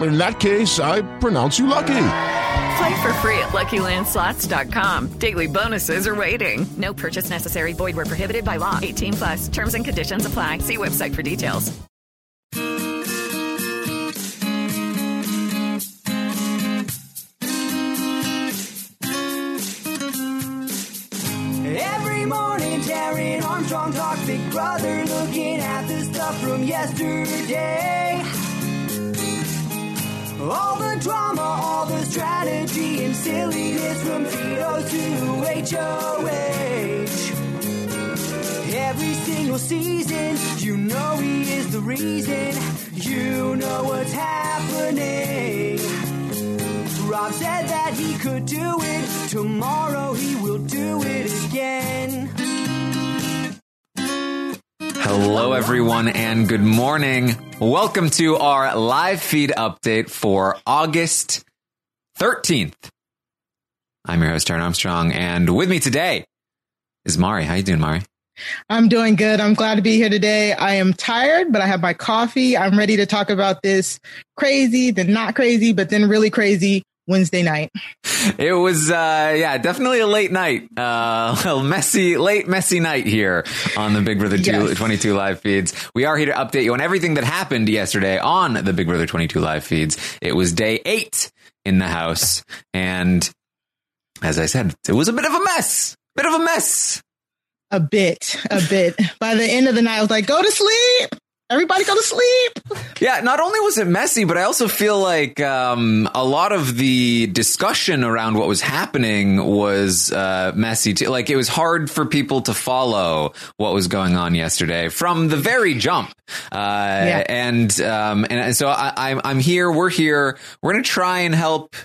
In that case, I pronounce you lucky. Play for free at LuckyLandSlots.com. Daily bonuses are waiting. No purchase necessary. Void where prohibited by law. 18 plus. Terms and conditions apply. See website for details. Every morning, Taryn Armstrong talks Big Brother, looking at the stuff from yesterday. All the drama, all the strategy and silliness from Tito to HOH. Every single season, you know he is the reason. You know what's happening. Rob said that he could do it. Tomorrow he will do it again. Hello, everyone, and good morning. Welcome to our live feed update for August 13th. I'm your host, Taryn Armstrong, and with me today is Mari. How you doing, Mari? I'm doing good. I'm glad to be here today. I am tired, but I have my coffee. I'm ready to talk about this crazy, then not crazy, but then really crazy Wednesday night. It was, uh, yeah, definitely a late night, uh, a messy, late, messy night here on the Big Brother Yes. 22 live feeds. We are here to update you on everything that happened yesterday on the Big Brother 22 live feeds. It was day eight in the house. And as I said, it was a bit of a mess, bit of a mess. A bit, a bit. By the end of the night, I was like, go to sleep. Everybody go to sleep. Yeah, not only was it messy, but I also feel like um, a lot of the discussion around what was happening was uh, messy too. Like it was hard for people to follow what was going on yesterday from the very jump. Uh, And um, and so I, I'm I'm here. We're here. We're gonna try and help.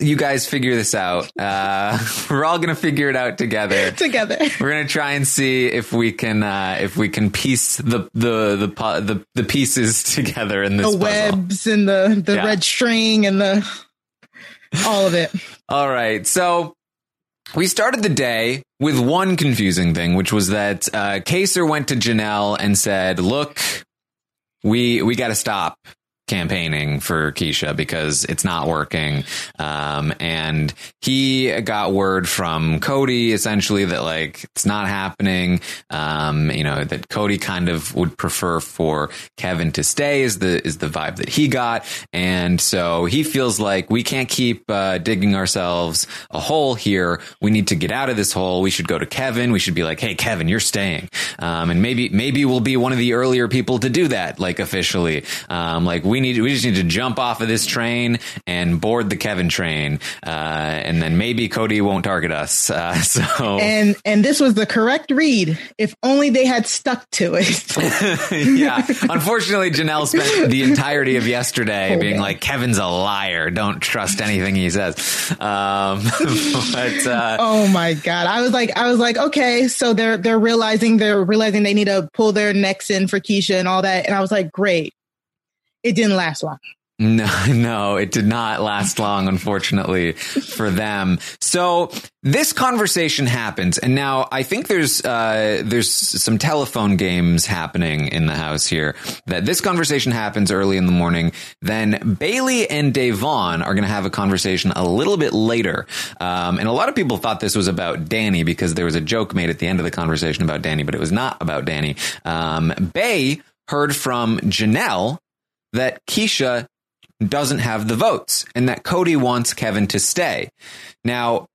You guys figure this out. Uh, we're all gonna figure it out together. Together. We're gonna try and see if we can uh, if we can piece the the the the, the pieces together in this The puzzle. webs and the, the Yeah. red string and the, all of it. All right, so we started the day with one confusing thing, which was that uh, Kaysar went to Janelle and said, "Look, we we got to stop." Campaigning for Keisha because it's not working. Um, and he got word from Cody essentially that like it's not happening. Um, you know, that Cody kind of would prefer for Kevin to stay is the, is the vibe that he got. And so he feels like we can't keep, uh, digging ourselves a hole here. We need to get out of this hole. We should go to Kevin. We should be like, Hey, Kevin, you're staying. Um, and maybe, maybe we'll be one of the earlier people to do that, like officially. Um, like we need, we just need to jump off of this train and board the Kevin train. Uh, and then maybe Cody won't target us. Uh, so And, and this was the correct read. If only they had stuck to it. yeah. Unfortunately, Janelle spent the entirety of yesterday Oh, being man. like, Kevin's a liar. Don't trust anything he says. Um, but, uh, Oh my god! I was like, I was like, okay, so they're they're realizing they're realizing they need to pull their necks in for Keisha and all that, and I was like, great. It didn't last long. No, no, it did not last long, unfortunately, for them. So this conversation happens, and now I think there's uh, there's some telephone games happening in the house here. That this conversation happens early in the morning. Then Bayleigh and Da'Vonne are going to have a conversation a little bit later, um, and a lot of people thought this was about Danny because there was a joke made at the end of the conversation about Danny, but it was not about Danny. Um, Bay heard from Janelle that Keisha doesn't have the votes and that Cody wants Kevin to stay. Now,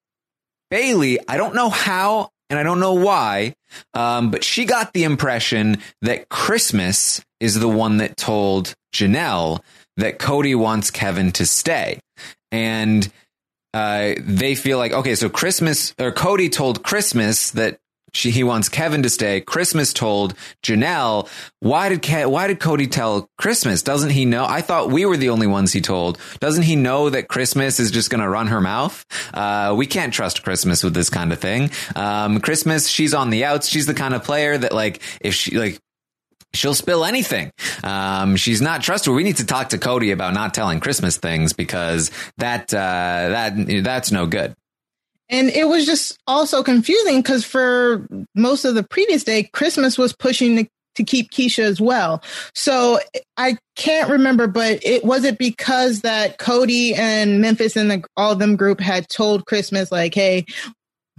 Bayleigh, I don't know how and I don't know why, um, but she got the impression that Christmas is the one that told Janelle that Cody wants Kevin to stay. And uh, they feel like, okay, so Christmas or Cody told Christmas that she, he wants Kevin to stay. Christmas told Janelle, why did Ke- why did Cody tell Christmas? Doesn't he know? I thought we were the only ones he told. Doesn't he know that Christmas is just going to run her mouth? Uh, we can't trust Christmas with this kind of thing. Um, Christmas, she's on the outs. She's the kind of player that like if she like she'll spill anything. Um, she's not trustworthy. We need to talk to Cody about not telling Christmas things because that uh, that that's no good. And it was just also confusing because for most of the previous day, Christmas was pushing to, to keep Keisha as well. So I can't remember, but it was it because that Cody and Memphis and the, all of them group had told Christmas like, "Hey,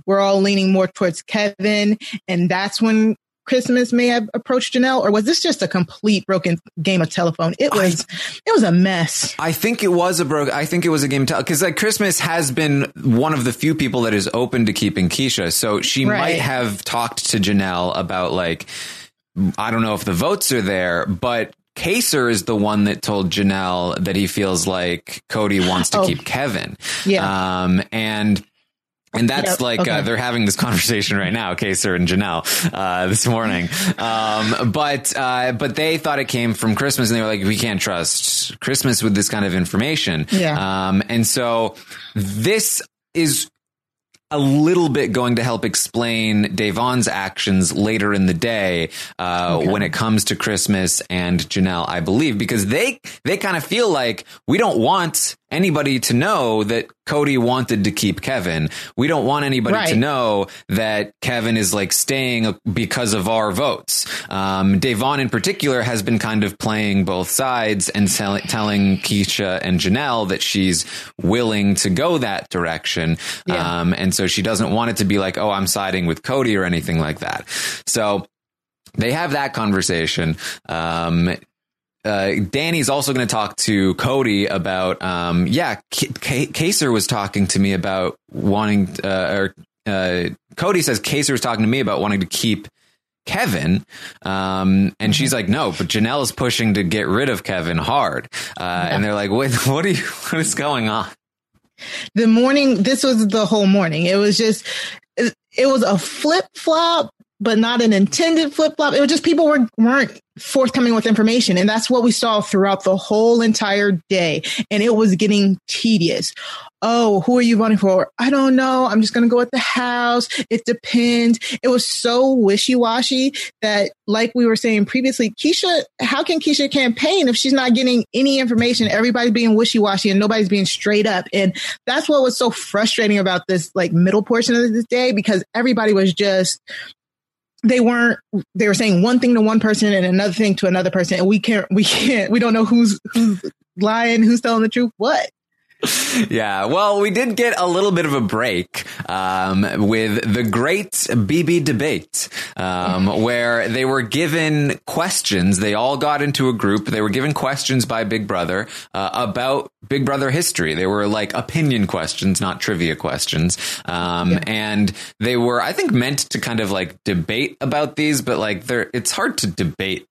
we're all leaning more towards Kevin," and that's when Christmas may have approached Janelle, or was this just a complete broken game of telephone? It was, it was a mess. I think it was a broke. I think it was a game because like Christmas has been one of the few people that is open to keeping Keisha, so she Right. might have talked to Janelle about like I don't know if the votes are there, but. Kaysar is the one that told Janelle that he feels like Cody wants to Oh. keep Kevin. Yeah. Um, and and that's Yep, like uh, they're having this conversation right now, Kaysar and Janelle, uh, this morning. Um, but uh, but they thought it came from Christmas, and they were like, we can't trust Christmas with this kind of information. Yeah. Um, and so this is a little bit going to help explain Da'Vonne's actions later in the day uh, when it comes to Christmas and Janelle, I believe, because they they kind of feel like we don't want anybody to know that Cody wanted to keep Kevin. We don't want anybody to know that Kevin is like staying because of our votes. Um, Da'Vonne in particular has been kind of playing both sides and tell- telling Keisha and Janelle that she's willing to go that direction. Yeah. Um, and so she doesn't want it to be like, oh, I'm siding with Cody or anything like that. So they have that conversation. Um, uh, Danny's also going to talk to Cody about, um, yeah, K- K- Kaysar was talking to me about wanting, uh, or, uh, Cody says Kaysar was talking to me about wanting to keep Kevin. Um, and she's like, no, but Janelle is pushing to get rid of Kevin hard. Uh, and they're like, what, what are you, what is going on? the morning this was the whole morning it was just it, it was a flip flop but not an intended flip flop it was just people were weren't forthcoming with information. And that's what we saw throughout the whole entire day. And it was getting tedious. Oh who are you voting for? I don't know. I'm just going to go at the house. It depends. It was so wishy-washy that like we were saying previously keisha how can keisha campaign if she's not getting any information? Everybody's being wishy-washy and nobody's being straight up. And that's what was so frustrating about this like middle portion of this day because everybody was just they weren't they were saying one thing to one person and another thing to another person. And we can't we can't we don't know who's who's lying who's telling the truth what Yeah, well, we did get a little bit of a break um, with the great BB debate, um, where they were given questions. They all got into a group. They were given questions by Big Brother uh, about Big Brother history. They were like opinion questions, not trivia questions. Um, And they were, I think, meant to kind of like debate about these, but like they're, it's hard to debate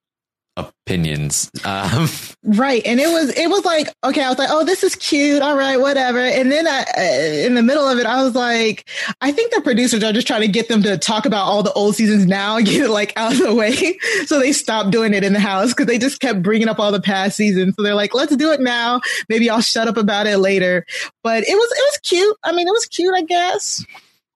opinions. Um, right and it was it was like okay i was like oh this is cute all right whatever and then I, uh, in the middle of it i was like i think the producers are just trying to get them to talk about all the old seasons now and get it like out of the way so they stopped doing it in the house because they just kept bringing up all the past seasons so they're like let's do it now maybe i'll shut up about it later but it was it was cute i mean it was cute i guess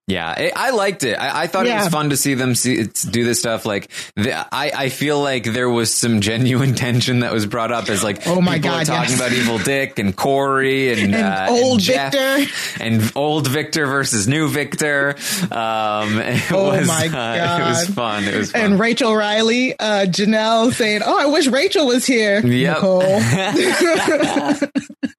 Yeah, I, I liked it. I, I thought it was fun to see them see, do this stuff. Like, the, I, I feel like there was some genuine tension that was brought up as like, Oh my people God, talking yes. about Evil Dick and Corey and, And uh, old Jeff Victor. and old Victor versus new Victor. Um, it Oh was, my uh, it was fun. It was fun. and Rachel Reilly, uh, Janelle saying, "Oh, I wish Rachel was here." Yep.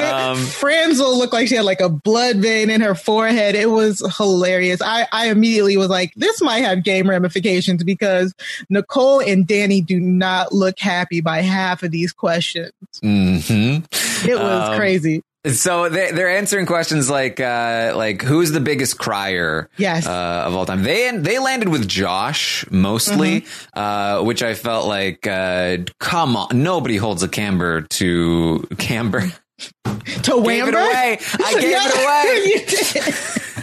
Um, Franzel looked like she had like a blood vein in her forehead. It was hilarious. I, I immediately was like, this might have game ramifications because Nicole and Danny do not look happy by half of these questions. mhm. It was Um, crazy. So they, they're answering questions like uh, like who's the biggest crier Yes. uh, of all time. They they landed with Josh mostly, uh, which I felt like uh, come on, nobody holds a camber to camber. To Gave it Wamber? away. I gave it away.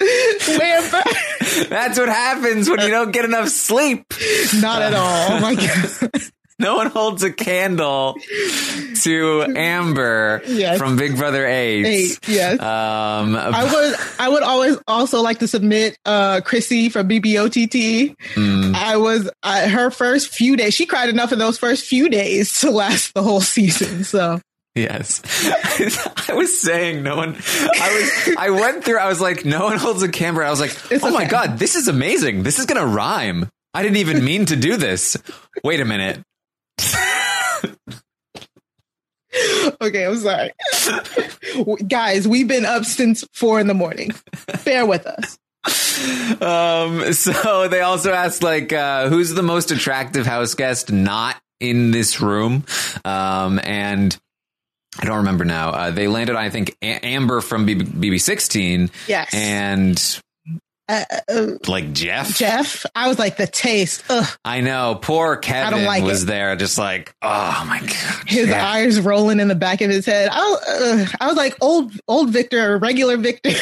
you did. Wamber? That's what happens when you don't get enough sleep. Not at all. Oh my god. No one holds a candle to Amber Yes. from Big Brother Eight. Eight, yes. Um, I would I would always also like to submit uh Kryssie from BBOTT. mm, I was I, her first few days. She cried enough in those first few days to last the whole season. So Yes. I was saying no one I was I went through I was like no one holds a camera. I was like, It's "Oh my god, this is amazing. This is going to rhyme." I didn't even mean to do this. Wait a minute. Okay, I'm sorry, guys. We've been up since four in the morning. Bear with us. Um so they also asked like uh who's the most attractive house guest not in this room? Um and I don't remember now. Uh, they landed, on, I think, A- Amber from BB- BB16 Yes, and uh, uh, like Jeff. Jeff. I was like the taste. Ugh, I know. Poor Kevin like was it. there, just like, oh my god. his eyes rolling in the back of his head. I, was- uh, I was like old old Victor, or regular Victor.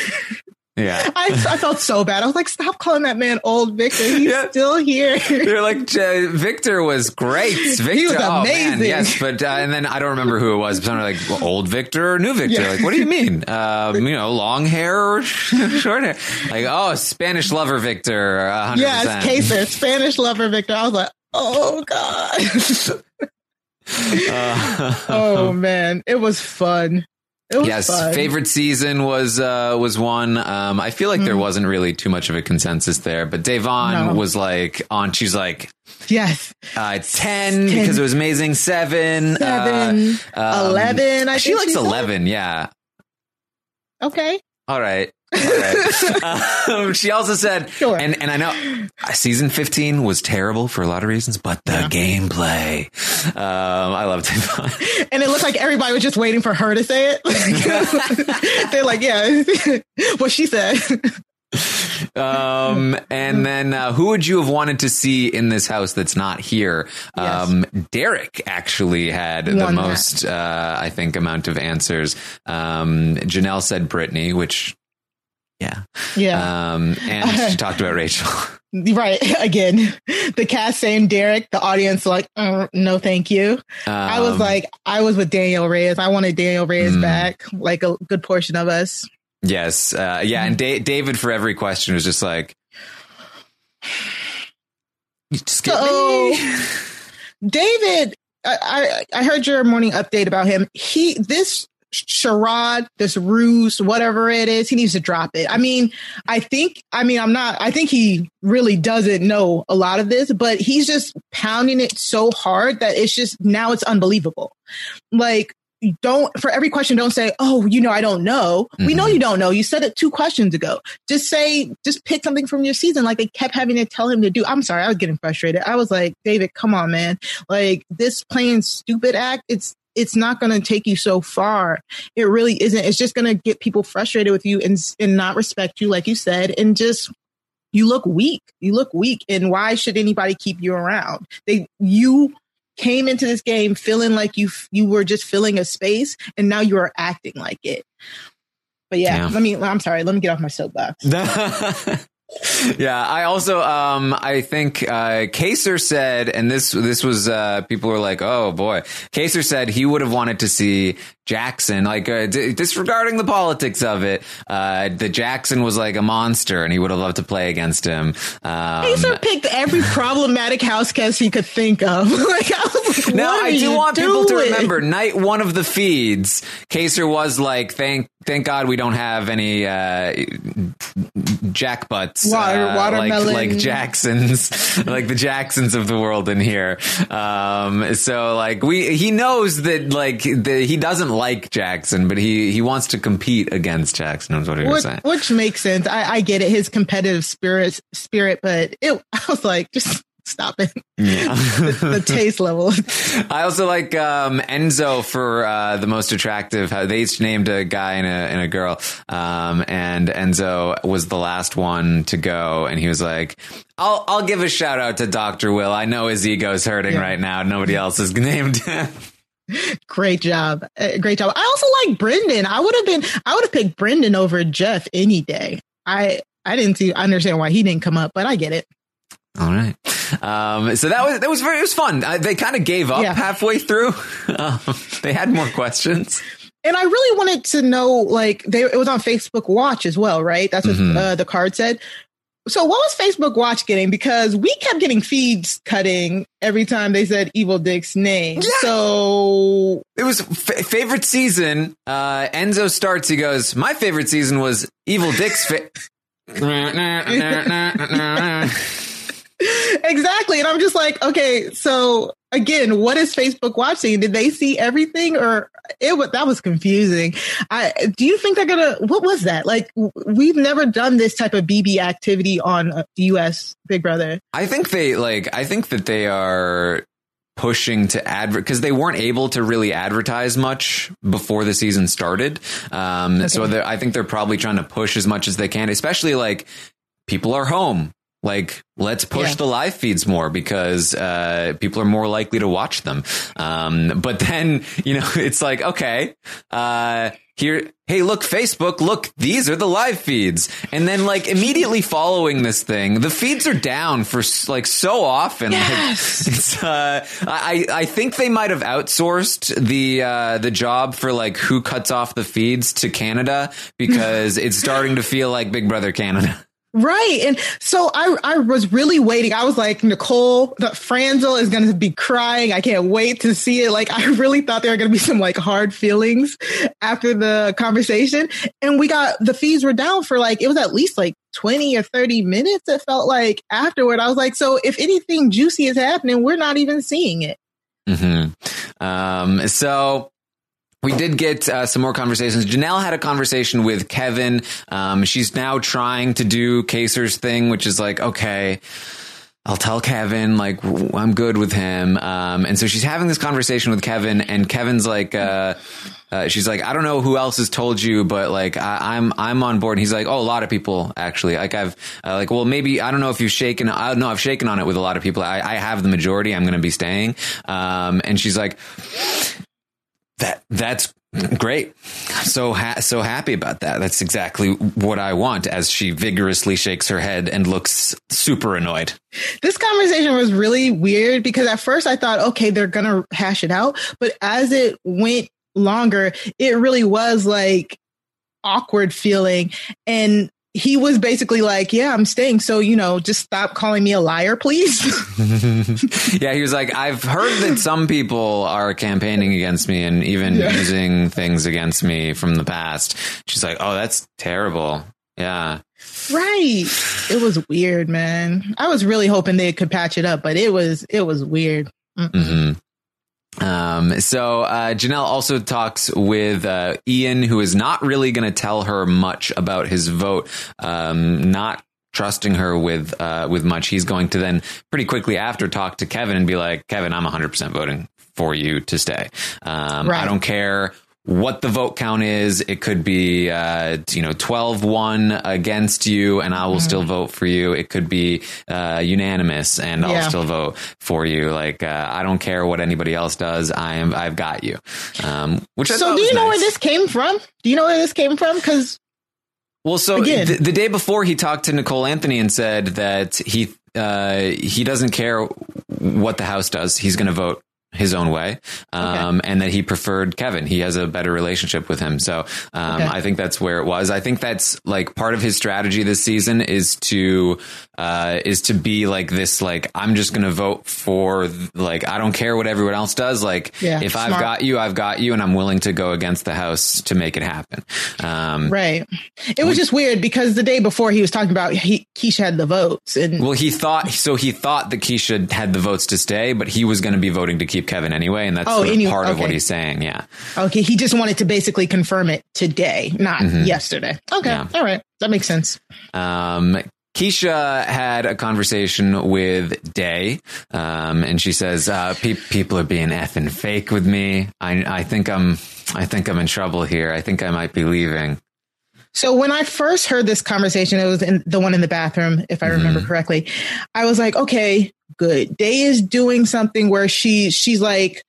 Yeah. I, I felt so bad. I was like, stop calling that man old Victor. He's Yeah. still here. They're like Victor was great. Victor, was oh, man, amazing. yes, but uh, and then I don't remember who it was. But like well, old Victor or new Victor. Yeah. Like, what do you mean? Um, you know, long hair or short hair? Like, oh, Spanish lover Victor. uh, 100%. yes, Kaysar, Spanish lover Victor. I was like, oh god. Uh, oh man, it was fun. Yes, fun. favorite season was uh, was one. Um, I feel like there Mhm. wasn't really too much of a consensus there, but Da'Vonne No. was like on. She's like Yes, uh, ten, because it was amazing. Seven, seven, uh, um, eleven. I she think likes said. eleven. Yeah. Okay. All right. Right. um, she also said, Sure. and and I know uh, season fifteen was terrible for a lot of reasons, but the Yeah. gameplay, um, I loved it. And it looked like everybody was just waiting for her to say it. They're like, yeah, what she said. um, and then uh, who would you have wanted to see in this house that's not here? Um, Derrick actually had the Won that. most, uh, I think, amount of answers. Um, Janelle said Britney, which. Yeah. Yeah. Um, and she talked about Rachel. Right. Again, the cast saying Derrick, the audience like, uh, no, thank you. I was Um, like, I was with Danielle Reyes. I wanted Danielle Reyes Mm. back, like a good portion of us. Yes. Uh, yeah. And da- David, for every question, was just like, just David, I, I I heard your morning update about him. He this charade, this ruse, whatever it is, he needs to drop it. I mean, I think, I mean, I'm not, I think he really doesn't know a lot of this, but he's just pounding it so hard that it's just now it's unbelievable. Like, don't for every question, don't say, Oh, you know, I don't know. We know you mm-hmm. don't know. You said it two questions ago. Just say, just pick something from your season. Like they kept having to tell him to do. I'm sorry, I was getting frustrated. I was like, David, come on, man. Like this playing stupid act, it's it's not going to take you so far. It really isn't. It's just going to get people frustrated with you and and not respect you, like you said, and just you look weak. You look weak, and why should anybody keep you around? They you came into this game feeling like you you were just filling a space, and now you are acting like it. But yeah, Yeah. let me. I'm sorry. Let me get off my soapbox. yeah, I also um I think uh Kaysar said and this this was uh people were like, "Oh boy." Kaysar said he would have wanted to see Jackson like uh, d- disregarding the politics of it. Uh that Jackson was like a monster and he would have loved to play against him. Um Kaysar picked every problematic house guest he could think of. like, I was like, now I do want people to remember night one of the feeds. Kaysar was like, "Thank, thank God we don't have any uh, jackbutts, Water- uh, watermelon. like like Jacksons, like the Jacksons of the world in here." Um, so like we, he knows that like the, he doesn't like Jackson, but he he wants to compete against Jackson. Is what he was Which, saying. which makes sense. I, I get it, his competitive spirit, spirit, but it, I was like, just Stop it. Yeah. the, the taste level. I also like um, Enzo for uh, the most attractive. They each named a guy and a, and a girl, um, and Enzo was the last one to go, and he was like, "I'll I'll give a shout out to Doctor Will. I know his ego's hurting Yeah. right now. Nobody else is named." Great job. Uh, great job. I also like Brendon. I would have been, I would have picked Brendon over Jeff any day. I, I didn't see, I understand why he didn't come up, but I get it. All right. Um, so that was that was very it was fun. Uh, they kind of gave up Yeah. halfway through. Um, they had more questions. And I really wanted to know, like, they, it was on Facebook Watch as well, right? That's what Mhm. uh, the card said. So what was Facebook Watch getting? Because we kept getting feeds cutting every time they said Evil Dick's name. So It was f- favorite season. Uh, Enzo starts. He goes, "My favorite season was Evil Dick's." Fa- exactly. And I'm just like, okay, so again, what is Facebook watching? Did they see everything or it was, that was confusing. I, do you think they're going to, what was that? Like, we've never done this type of BB activity on uh, US Big Brother. I think they like. I think that they are pushing to advert because they weren't able to really advertise much before the season started. Um, So I think they're probably trying to push as much as they can, especially like people are home. Like, let's push Yeah. the live feeds more because uh, people are more likely to watch them. Um, but then, you know, it's like, okay, uh, here, hey, look, Facebook, look, these are the live feeds. And then, like, immediately following this thing, the feeds are down for like so often. Yes. Like, it's, uh, I, I think they might have outsourced the, uh, the job for like who cuts off the feeds to Canada because it's starting to feel like Big Brother Canada. Right. And so I, I was really waiting. I was like, Nicole, the Franzel is going to be crying. I can't wait to see it. Like, I really thought there were going to be some like hard feelings after the conversation. And we got the fees were down for like, it was at least like 20 or 30 minutes. It felt like afterward. I was like, so if anything juicy is happening, we're not even seeing it. hmm Um, so we did get uh, some more conversations. Janelle had a conversation with Kevin. Um, she's now trying to do Kaysar's thing, which is like, okay, I'll tell Kevin, like, w- I'm good with him. Um, and so she's having this conversation with Kevin, and Kevin's like, uh, uh, she's like, I don't know who else has told you, but like, I, I'm, I'm on board. And he's like, oh, a lot of people actually. Like, I've, uh, like, well, maybe I don't know if you've shaken. I don't know. I've shaken on it with a lot of people. I, I have the majority. I'm going to be staying. Um, and she's like, that, that's great. So ha- so happy about that. That's exactly what I want. As she vigorously shakes her head and looks super annoyed. This conversation was really weird because at first I thought, okay, they're to hash it out. But as it went longer, it really was like awkward feeling. And he was basically like, yeah, I'm staying. So, you know, just stop calling me a liar, please. yeah, he was like, I've heard that some people are campaigning against me and even Yeah. using things against me from the past. She's like, oh, that's terrible. Yeah. right. It was weird, man. I was really hoping they could patch it up, but it was, it was weird. hmm Um, so uh, Janelle also talks with uh, Ian, who is not really going to tell her much about his vote. Um, not trusting her with uh, with much. He's going to then pretty quickly after talk to Kevin and be like, Kevin, I'm 100 percent voting for you to stay. Um, I don't care. What the vote count is, it could be, uh, you know, 12 1 against you, and I will still vote for you. It could be uh, unanimous, and I'll still vote for you. Like uh, I don't care what anybody else does. I am. I've got you. Um, which So do you know nice. where this came from? Do you know where this came from? Cause Well, so Again. the, the day before, he talked to Nicole Anthony and said that he uh, he doesn't care what the House does. He's going to vote his own way, um, and that he preferred Kevin. He has a better relationship with him. So um, Okay. I think that's where it was. I think that's like part of his strategy this season is to uh, is to be like this. Like I'm just going to vote for like I don't care what everyone else does. Like Yeah, if I've got you, I've got you, and I'm willing to go against the House to make it happen. Um, Right. It was just weird because the day before he was talking about he, Keisha had the votes and Well, he thought so. He thought that Keisha had the votes to stay, but he was going to be voting to keep Kevin anyway, and that's Oh, sort of anyway, part of what he's saying. Yeah, okay, he just wanted to basically confirm it today, not yesterday. Okay. Yeah. All right. That makes sense. um, Keisha had a conversation with Day, um, and she says, uh, pe- "People are being effing fake with me. I, I think I'm, I think I'm in trouble here. I think I might be leaving." So when I first heard this conversation, it was in the one in the bathroom, if I remember Mhm. correctly. I was like, okay, good. Day is doing something where she she's like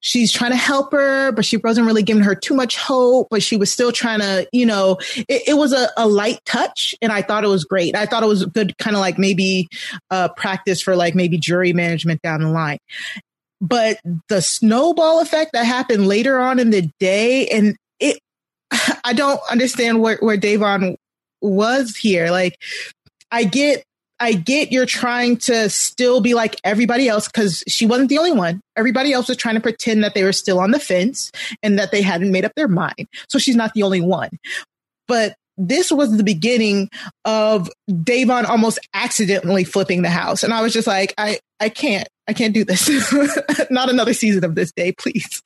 she's trying to help her, but she wasn't really giving her too much hope, but she was still trying to, you know, it, it was a, a light touch and I thought it was great. I thought it was good kind of like maybe uh practice for like maybe jury management down the line. But the snowball effect that happened later on in the day and I don't understand where, where Da'Vonne was here. Like, I get, I get you're trying to still be like everybody else because she wasn't the only one. Everybody else was trying to pretend that they were still on the fence and that they hadn't made up their mind. So she's not the only one. But this was the beginning of Da'Vonne almost accidentally flipping the house. And I was just like, I, I can't, I can't do this. not another season of this day, please.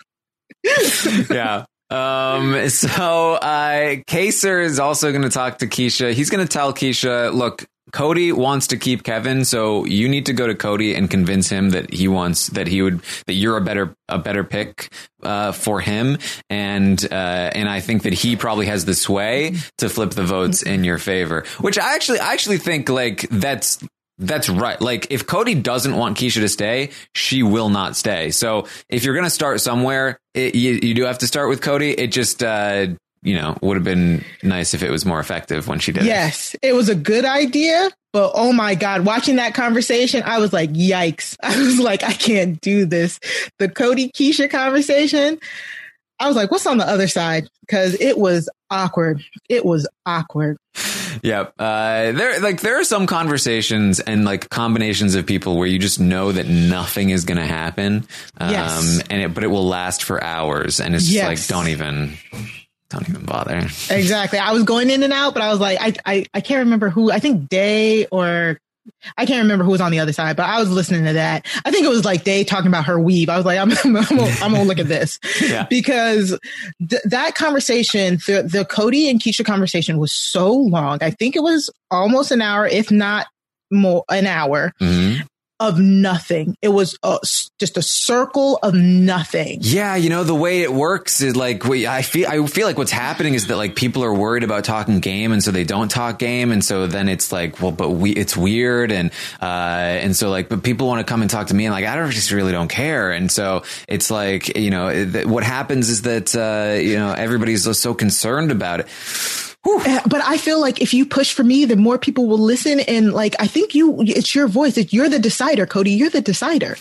yeah. Um, so, uh, Kaysar is also going to talk to Keisha. He's going to tell Keisha, look, Cody wants to keep Kevin, so you need to go to Cody and convince him that he wants that he would that you're a better a better pick uh, for him, and uh, and I think that he probably has the sway to flip the votes in your favor. Which I actually I actually think like that's that's right. Like if Cody doesn't want Keisha to stay, she will not stay. So if you're going to start somewhere, it, you, you do have to start with Cody. It just, uh, you know, would have been nice if it was more effective when she did it. Yes, it was a good idea, but oh my God, watching that conversation, I was like, yikes. I was like, I can't do this. The Cody Keisha conversation, I was like, what's on the other side? Because it was awkward. It was awkward. Yep. Uh, there, like, there are some conversations and like combinations of people where you just know that nothing is going to happen. Um, Yes. and it, but it will last for hours. And it's just Yes. like, don't even, don't even bother. Exactly. I was going in and out, but I was like, I, I, I can't remember who, I think Day or I can't remember who was on the other side, but I was listening to that. I think it was like they talking about her weave. I was like, I'm, I'm, I'm, gonna, I'm gonna look at this Yeah. because th- that conversation, the, the Cody and Keisha conversation was so long. I think it was almost an hour, if not more, an hour Mhm. Of nothing. It was a, just a circle of nothing. Yeah, you know the way it works is like we, I feel. I feel like what's happening is that like people are worried about talking game, and so they don't talk game, and so then it's like, well, but we, it's weird, and uh, and so like, but people want to come and talk to me, and like I don't just really don't care, and so it's like you know what happens is that uh, you know everybody's so concerned about it. Uh, But I feel like if you push for me, then more people will listen. And like, I think you, it's your voice. It's, you're the decider, Cody. You're the decider.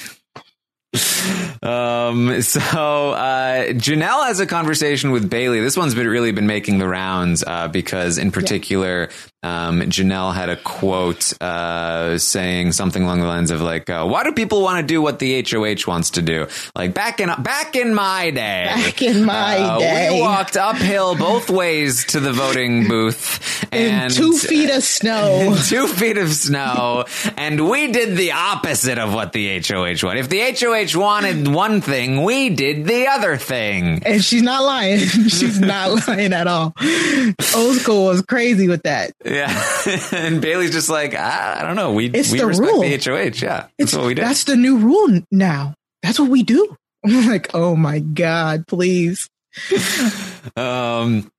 Um, so, uh, Janelle has a conversation with Bayleigh. This one's been really been making the rounds, uh, because in particular, um, Janelle had a quote, uh, saying something along the lines of like, uh, why do people want to do what the HOH wants to do? Like back in, back in my day, Back in my uh, day. we walked uphill both ways to the voting booth In and two feet of snow. two feet of snow, and we did the opposite of what the HOH wanted. If the HOH wanted one thing, we did the other thing. And she's not lying. she's not lying at all. Old school was crazy with that. Yeah, and Bayleigh's just like, I, I don't know. We It's we the respect rule. the HOH. Yeah, that's what we do. That's the new rule now. That's what we do. I'm like, oh my God, please. Um,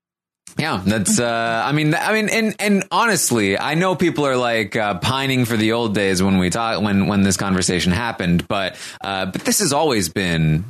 yeah, that's. Uh, I mean, I mean, and and honestly, I know people are like uh, pining for the old days when we talk when when this conversation happened, but uh, but this has always been.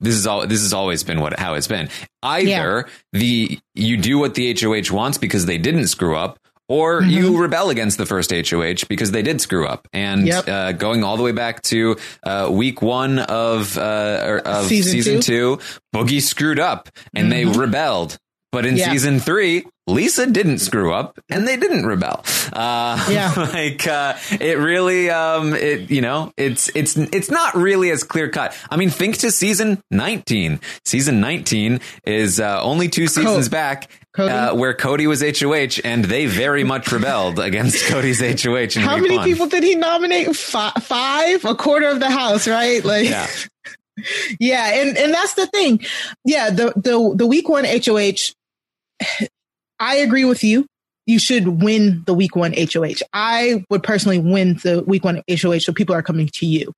This is all. This has always been what how it's been. Either the you do what the HOH wants because they didn't screw up, or you rebel against the first HOH because they did screw up. And Yep. uh, going all the way back to uh, week one of uh, of Season season, two. Boogie screwed up and they rebelled. But in Yeah. season three, Lisa didn't screw up and they didn't rebel. Uh, Yeah. like, uh, it really, um, it, you know, it's, it's, it's not really as clear cut. I mean, think to season 19. Season 19 is, uh, only two seasons back. Cody? Uh, where Cody was HOH and they very much rebelled against Cody's HOH. How many one. people did he nominate? Fi- Five? A quarter of the house, right? Like, Yeah. yeah, and and that's the thing. Yeah, the the the week one HOH. I agree with you. you should win the week one HOH. I would personally win the week one HOH so people are coming to you.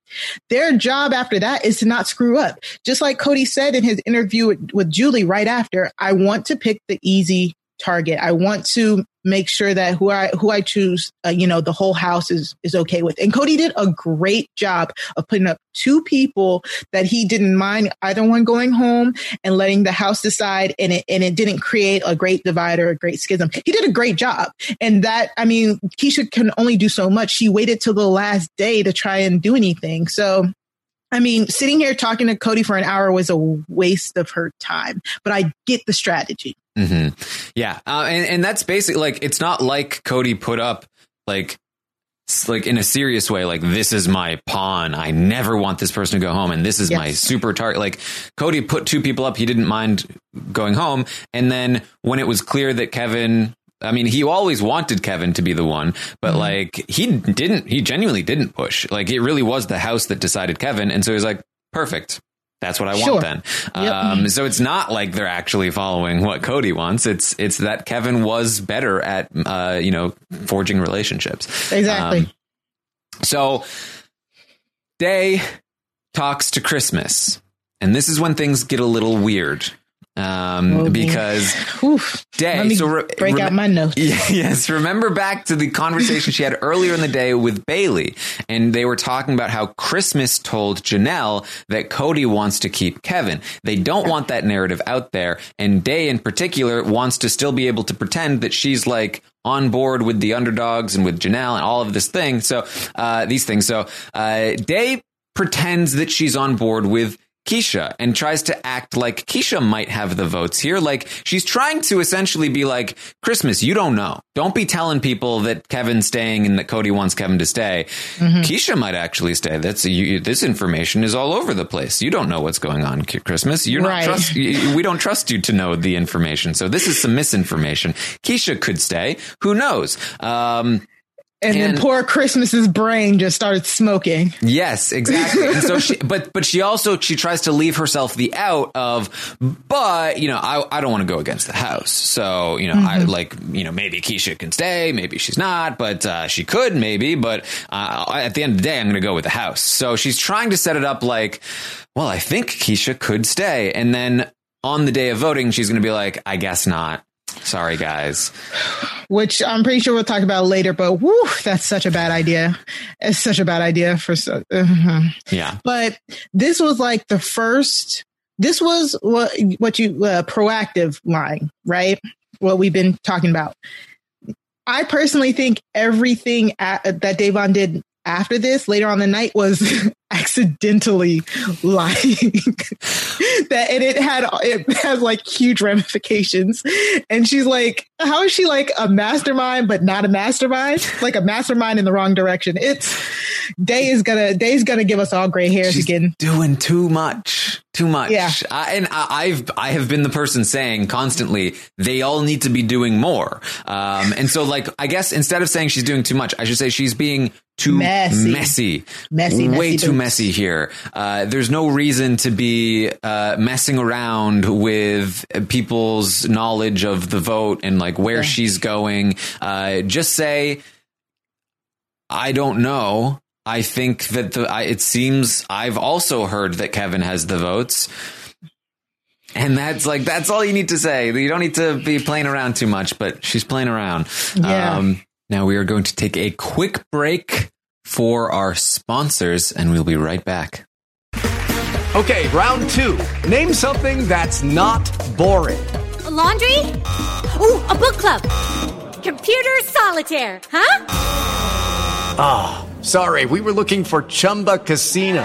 Their job after that is to not screw up. Just like Cody said in his interview with, Julie right after, I want to pick the easy target. I want to make sure that who I who I choose, uh, you know, the whole house is is okay with. And Cody did a great job of putting up two people that he didn't mind either one going home and letting the house decide, and it and it didn't create a great divide or a great schism. He did a great job, and that I mean, Keisha can only do so much. She waited till the last day to try and do anything. So I mean, sitting here talking to Cody for an hour was a waste of her time, but I get the strategy. Hmm Yeah, uh, and and that's basically like it's not like Cody put up like like in a serious way like this is my pawn i never want this person to go home and this is my super target like cody put two people up he didn't mind going home and then when it was clear that kevin I mean, he always wanted Kevin to be the one, but like he didn't, he genuinely didn't push. Like it really was the house that decided Kevin. And so he's like, perfect. That's what I Sure. want then. Yep. Um, so it's not like they're actually following what Cody wants. It's, it's that Kevin was better at, uh, you know, forging relationships. Exactly. Um, so Day talks to Christmas, and this is when things get a little weird. Um, Oh, because Oof. Day, Let me so re- break out my notes. Yes, remember back to the conversation she had earlier in the day with Bayleigh, and they were talking about how Christmas told Janelle that Cody wants to keep Kevin. They don't want that narrative out there, and Day in particular wants to still be able to pretend that she's like on board with the underdogs and with Janelle and all of this thing. So uh, these things. So uh, Day pretends that she's on board with Keisha and tries to act like Keisha might have the votes here. Like she's trying to essentially be like, Christmas, you don't know. Don't be telling people that Kevin's staying and that Cody wants Kevin to stay. Keisha might actually stay. That's you, this information is all over the place. You don't know what's going on, Christmas. You're Right. not trust. We don't trust you to know the information. So this is some misinformation. Keisha could stay. Who knows? Um, And, And- then poor Christmas's brain just started smoking. Yes, exactly. And so she, but but she also she tries to leave herself the out of, but you know, I I don't want to go against the house. So you know, I like you know maybe Keisha can stay, maybe she's not, but uh, she could maybe. But uh, at the end of the day, I'm going to go with the house. So she's trying to set it up like, well, I think Keisha could stay, and then on the day of voting, she's going to be like, I guess not. Sorry, guys. which I'm pretty sure we'll talk about later. But whew, that's such a bad idea. It's such a bad idea for. So, uh-huh. Yeah. But this was like the first. This was what what you uh, proactive line, right? What we've been talking about. I personally think everything at, that Da'Vonne did after this, later on the night, was accidentally lying. that and it had it has like huge ramifications. And she's like, how is she like a mastermind but not a mastermind? Like a mastermind in the wrong direction. It's Day is gonna Day's gonna give us all gray hairs She's again. doing too much too much Yeah. I, and I, i've i have been the person saying constantly they all need to be doing more um and so like i guess instead of saying she's doing too much i should say she's being too Messy. messy Messy, way messy too boots. Messy here uh there's no reason to be uh messing around with people's knowledge of the vote and like where she's going uh just say I don't know. I think that the I, it seems I've also heard that Kevin has the votes. And that's like that's all you need to say. You don't need to be playing around too much, but she's playing around. Yeah. Um, now we are going to take a quick break for our sponsors, and we'll be right back. Okay, round two. Name something that's not boring. A laundry? Ooh, a book club. Computer solitaire, huh? Ah, sorry, we were looking for Chumba Casino.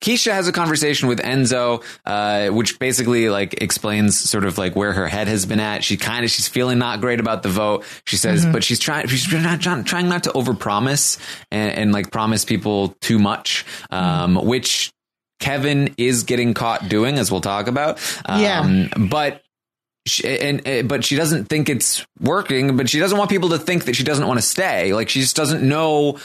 Keisha has a conversation with Enzo, uh, which basically like explains sort of like where her head has been at. She kind of she's feeling not great about the vote. She says, Mhm. but she's trying she's not trying, trying not to overpromise and, and like promise people too much, um, which Kevin is getting caught doing, as we'll talk about. Um, Yeah. but she, and, and but she doesn't think it's working. But she doesn't want people to think that she doesn't want to stay. Like she just doesn't know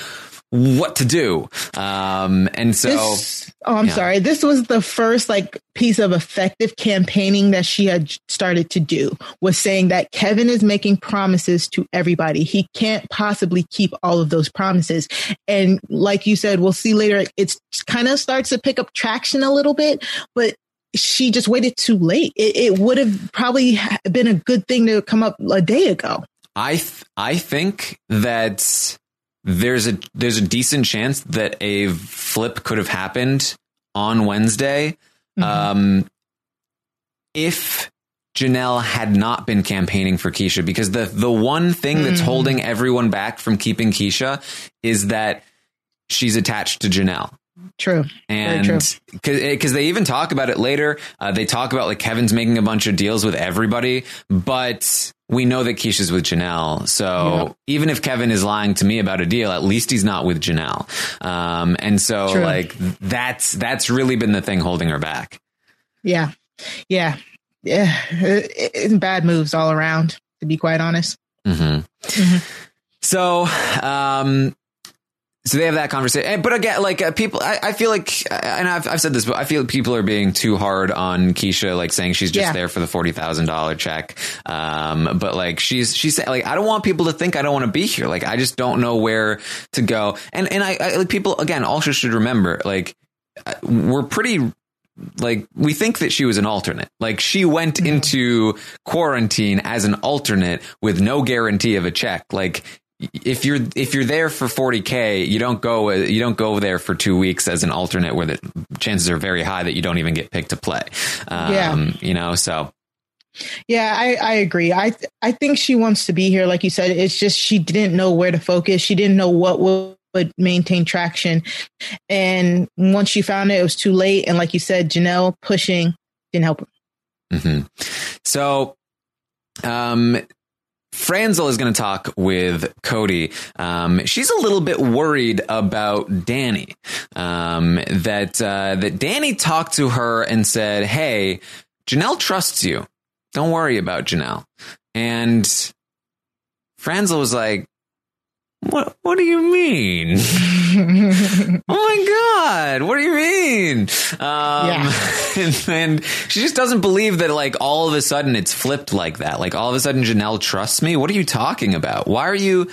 what to do. Um, and so. This- oh, I'm yeah. sorry. This was the first like piece of effective campaigning that she had started to do was saying that Kevin is making promises to everybody. He can't possibly keep all of those promises. And like you said, we'll see later, it's kind of starts to pick up traction a little bit, but she just waited too late. It, it would have probably been a good thing to come up a day ago. I th- I think that there's a there's a decent chance that a flip could have happened on Wednesday um, if Janelle had not been campaigning for Keesha because the the one thing that's Mhm. holding everyone back from keeping Keesha is that she's attached to Janelle. True. And because they even talk about it later, uh, they talk about like Kevin's making a bunch of deals with everybody, but we know that Keesha's with Janelle. So even if Kevin is lying to me about a deal, at least he's not with Janelle. Um, and so True. like that's that's really been the thing holding her back. Yeah. Yeah. Yeah. It, it- bad moves all around, to be quite honest. hmm So, um, so they have that conversation, but again, like uh, people, I, I feel like, and I've, I've said this, but I feel people are being too hard on Keesha, like saying she's just Yeah. there for the forty thousand dollar check. Um, but like she's she's like I don't want people to think I don't want to be here. Like I just don't know where to go. And and I, I like people again also should remember like uh, we're pretty like we think that she was an alternate. Like she went into quarantine as an alternate with no guarantee of a check. Like if you're if you're there for 40k, you don't go you don't go there for 2 weeks as an alternate where the chances are very high that you don't even get picked to play. Um, Yeah. you know, so Yeah, I, I agree. I th- I think she wants to be here, like you said. It's just she didn't know where to focus. She didn't know what would, would maintain traction, and once she found it, it was too late. And like you said, Janelle pushing didn't help. her. hmm So, um, Franzel is going to talk with Cody. Um, she's a little bit worried about Dani. Um, that uh, that Dani talked to her and said, "Hey, Janelle trusts you. Don't worry about Janelle." And Franzel was like, "What? What do you mean?" oh my god. What do you mean? Um Yeah. and, and she just doesn't believe that like all of a sudden it's flipped like that. Like all of a sudden janelle trusts me? What are you talking about? Why are you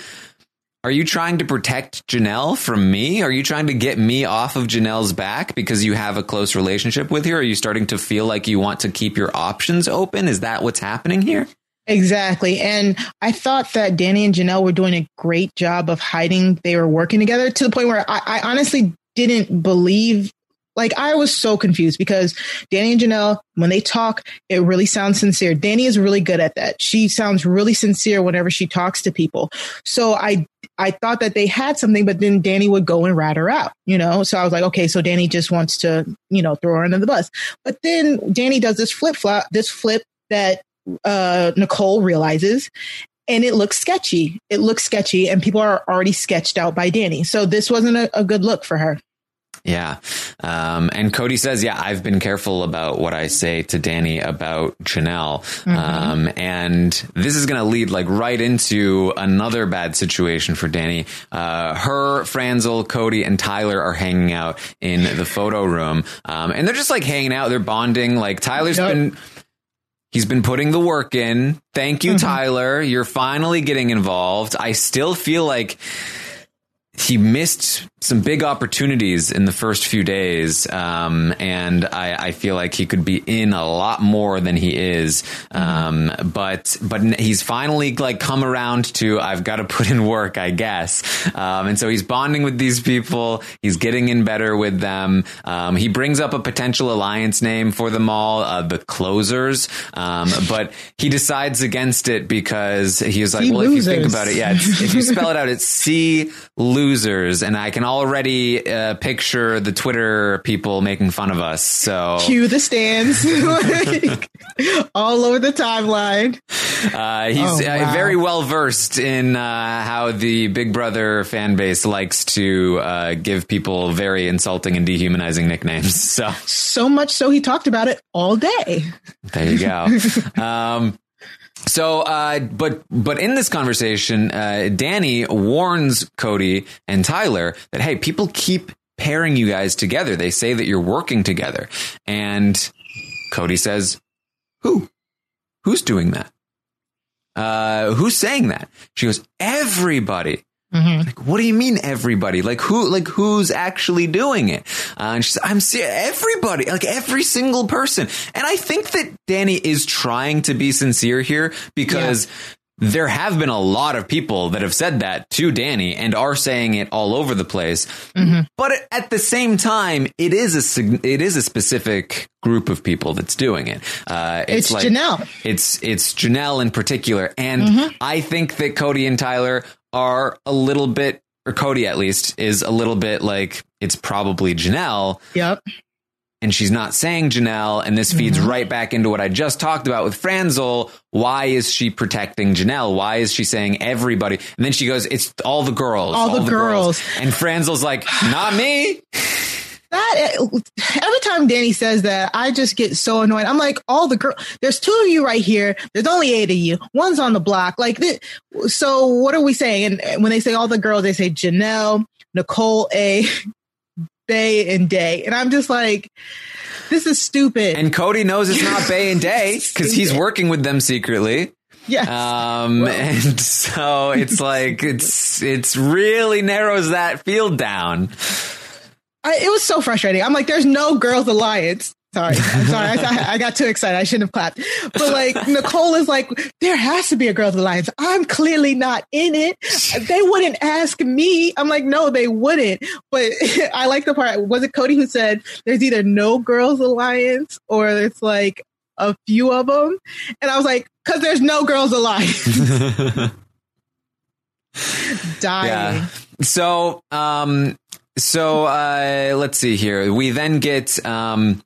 are you trying to protect janelle from me? Are you trying to get me off of janelle's back because you have a close relationship with her? Are you starting to feel like you want to keep your options open? Is that what's happening here Exactly. And I thought that Dani and Janelle were doing a great job of hiding they were working together to the point where I, I honestly didn't believe. Like I was so confused because Dani and Janelle, when they talk, it really sounds sincere. Dani is really good at that. She sounds really sincere whenever she talks to people. So I I thought that they had something, but then Dani would go and rat her out, you know? So I was like, okay, so Dani just wants to, you know, throw her under the bus. But then Dani does this flip flop, this flip that uh, Nicole realizes, and it looks sketchy. It looks sketchy, and people are already sketched out by Dani. So this wasn't a, a good look for her. Yeah. Um, and Cody says, yeah, I've been careful about what I say to Dani about Janelle. Um, and this is going to lead like right into another bad situation for Dani. Uh, her, Franzel, Cody, and Tyler are hanging out in the photo room. Um, and they're just like hanging out. They're bonding. Like Tyler's Yep. been, He's been putting the work in. Thank you, mm-hmm. Tyler. You're finally getting involved. I still feel like he missed some big opportunities in the first few days, um, and I, I, feel like he could be in a lot more than he is. Um, but but he's finally like come around to I've got to put in work, I guess. Um, and so he's bonding with these people. He's getting in better with them. Um, he brings up a potential alliance name for them all, uh, the Closers. Um, but he decides against it because he was like, well, if you think about it, yeah, it's, if you spell it out, it's C losers, and I can already uh, picture the Twitter people making fun of us. So Cue the stands like, all over the timeline. uh, he's Oh, uh, wow. very well versed in uh, how the Big Brother fan base likes to uh, give people very insulting and dehumanizing nicknames. So So much so he talked about it all day. there you go. um, so, uh, but but in this conversation, uh, Dani warns Cody and Tyler that hey, people keep pairing you guys together. They say that you're working together, and Cody says, "Who? Who's doing that? Uh, who's saying that?" She goes, "Everybody." Like, what do you mean everybody? Like who? Like who's actually doing it? Uh, and she's, "I'm see everybody, like every single person." And I think that Dani is trying to be sincere here because there have been a lot of people that have said that to Dani and are saying it all over the place. But at the same time, it is a it is a specific group of people that's doing it. Uh, It's Janelle. It's it's Janelle in particular, and I think that Cody and Tyler are a little bit, or Cody at least, is a little bit like it's probably Janelle, Yep. and she's not saying Janelle, and this feeds mm-hmm. right back into what I just talked about with Franzel. Why is she protecting Janelle? Why is she saying everybody? And then she goes, "It's all the girls, All the girls. And Franzel's like, "Not me." That every time Dani says that, I just get so annoyed. I'm like, all the girl. There's two of you right here. There's only eight of you. One's on the block. Like, thi- so what are we saying? And when they say all the girls, they say Janelle, Nicole A, Bay, and Day. And I'm just like, this is stupid. And Cody knows it's not Bay and Day because he's working with them secretly. Yes. Um, and so it's like it's it's really narrows that field down. I, it was so frustrating. I'm like, there's no girls alliance. Sorry, I'm sorry. I, I got too excited. I shouldn't have clapped. But like Nicole is like, there has to be a girls alliance. I'm clearly not in it. They wouldn't ask me. I'm like, no, they wouldn't. But I like the part. Was it Cody who said there's either no girls alliance or it's like a few of them? And I was like, because there's no girls alliance. Dying. Yeah. So, um, so uh, let's see here. We then get um,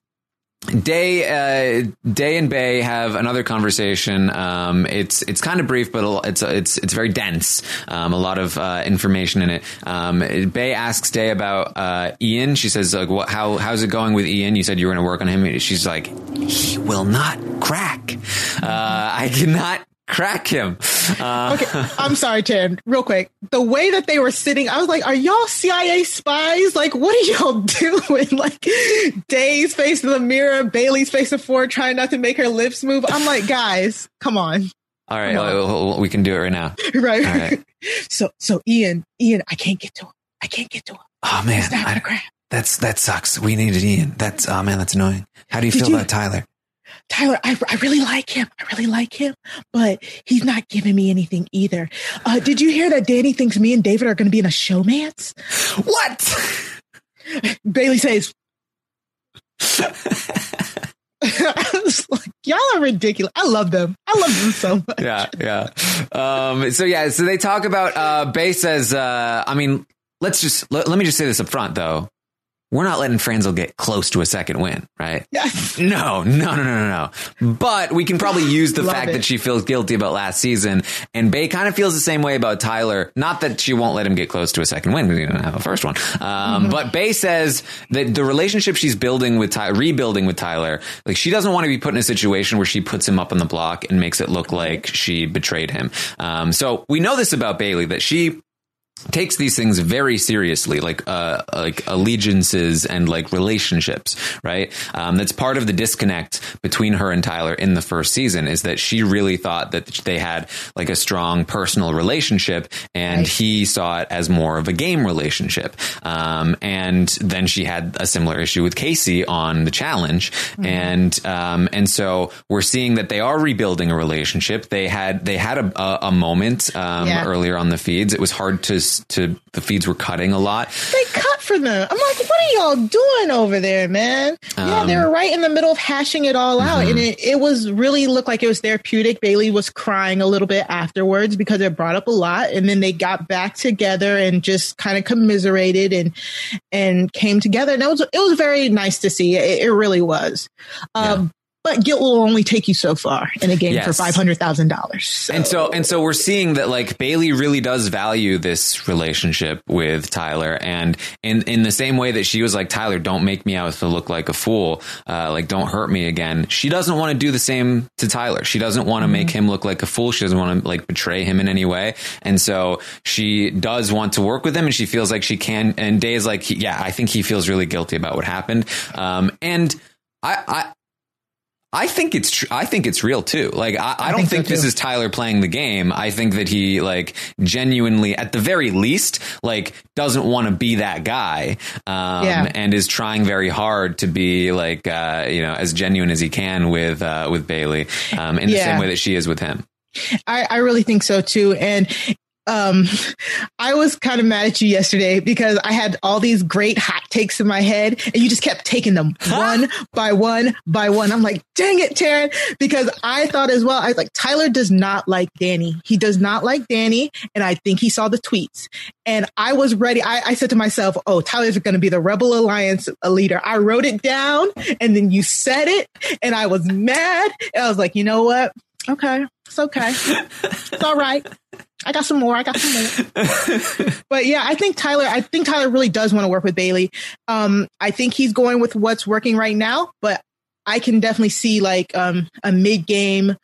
Day, uh, Day and Bay have another conversation. Um, it's it's kind of brief, but it's it's it's very dense. Um, a lot of uh, information in it. Um, Bay asks Day about uh, Ian. She says, "Like, what? How how's it going with Ian? You said you were going to work on him." She's like, "He will not crack. Uh, I cannot." Crack him. Uh, Okay, I'm sorry, Tim. Real quick, the way that they were sitting, I was like, "Are y'all CIA spies? Like, what are y'all doing?" Like, Day's face in the mirror, Bayleigh's facing forward, trying not to make her lips move. I'm like, guys, come on, All right, well, we can do it right now. right? All right. So, so Ian, Ian, I can't get to him. I can't get to him. Oh man, He's I- crack. that's that sucks. We needed Ian. That's oh man, that's annoying. How do you Did feel you- about Tyler? Tyler, I, I really like him. I really like him, but he's not giving me anything either. Uh, did you hear that Dani thinks me and David are going to be in a showmance? What? Bayleigh says, I was like, y'all are ridiculous. I love them. I love them so much. yeah, yeah. Um, so yeah, so they talk about uh, Bay says. Uh, I mean, let's just let, let me just say this up front though. We're not letting Franzel get close to a second win, right? Yes. No, no, no, no, no, no. But we can probably use the fact it. that she feels guilty about last season, and Bay kind of feels the same way about Tyler. Not that she won't let him get close to a second win because he didn't have a first one. Um, But Bay says that the relationship she's building with Ty- rebuilding with Tyler, like she doesn't want to be put in a situation where she puts him up on the block and makes it look like she betrayed him. Um, so we know this about Bayleigh that she takes these things very seriously, like uh, like allegiances and like relationships, right? Um, that's part of the disconnect between her and Tyler in the first season is that she really thought that they had like a strong personal relationship, and right. he saw it as more of a game relationship. Um, and then she had a similar issue with Casey on the challenge, mm-hmm. and um, and so we're seeing that they are rebuilding a relationship. They had they had a, a, a moment um, yeah. earlier on the feeds. It was hard to to the feeds were cutting a lot. They cut for them. I'm like, what are y'all doing over there, man? Um, yeah, they were right in the middle of hashing it all out, mm-hmm. and it, it was really looked like it was therapeutic. Bayleigh was crying a little bit afterwards because it brought up a lot, and then they got back together and just kind of commiserated and and came together, and it was it was very nice to see. It, it really was. Um, but guilt will only take you so far in a game yes. for five hundred thousand dollars. And so and so we're seeing that like Bayleigh really does value this relationship with Tyler, and in in the same way that she was like Tyler, don't make me out to look like a fool, uh, like don't hurt me again. She doesn't want to do the same to Tyler. She doesn't want to mm-hmm. make him look like a fool. She doesn't want to like betray him in any way, and so she does want to work with him, and she feels like she can. And Day is like, yeah, I think he feels really guilty about what happened, um, and. I, I, I think it's tr- I think it's real too. Like I, I, I don't think, think so this is Tyler playing the game. I think that he like genuinely, at the very least, like doesn't want to be that guy, um, yeah. and is trying very hard to be like uh, you know as genuine as he can with uh, with Bayleigh, um, in the yeah. same way that she is with him. I, I really think so too. And um, I was kind of mad at you yesterday because I had all these great hot takes in my head and you just kept taking them huh? one by one by one. I'm like, dang it, Taryn, because I thought as well, I was like, Tyler does not like Dani. He does not like Dani. And I think he saw the tweets and I was ready. I, I said to myself, oh, Tyler's going to be the Rebel Alliance leader. I wrote it down and then you said it and I was mad. And I was like, you know what? Okay. It's okay. it's all right. I got some more. I got some more. but yeah, I think Tyler, I think Tyler really does want to work with Bayleigh. Um, I think he's going with what's working right now, but I can definitely see like um, a mid game.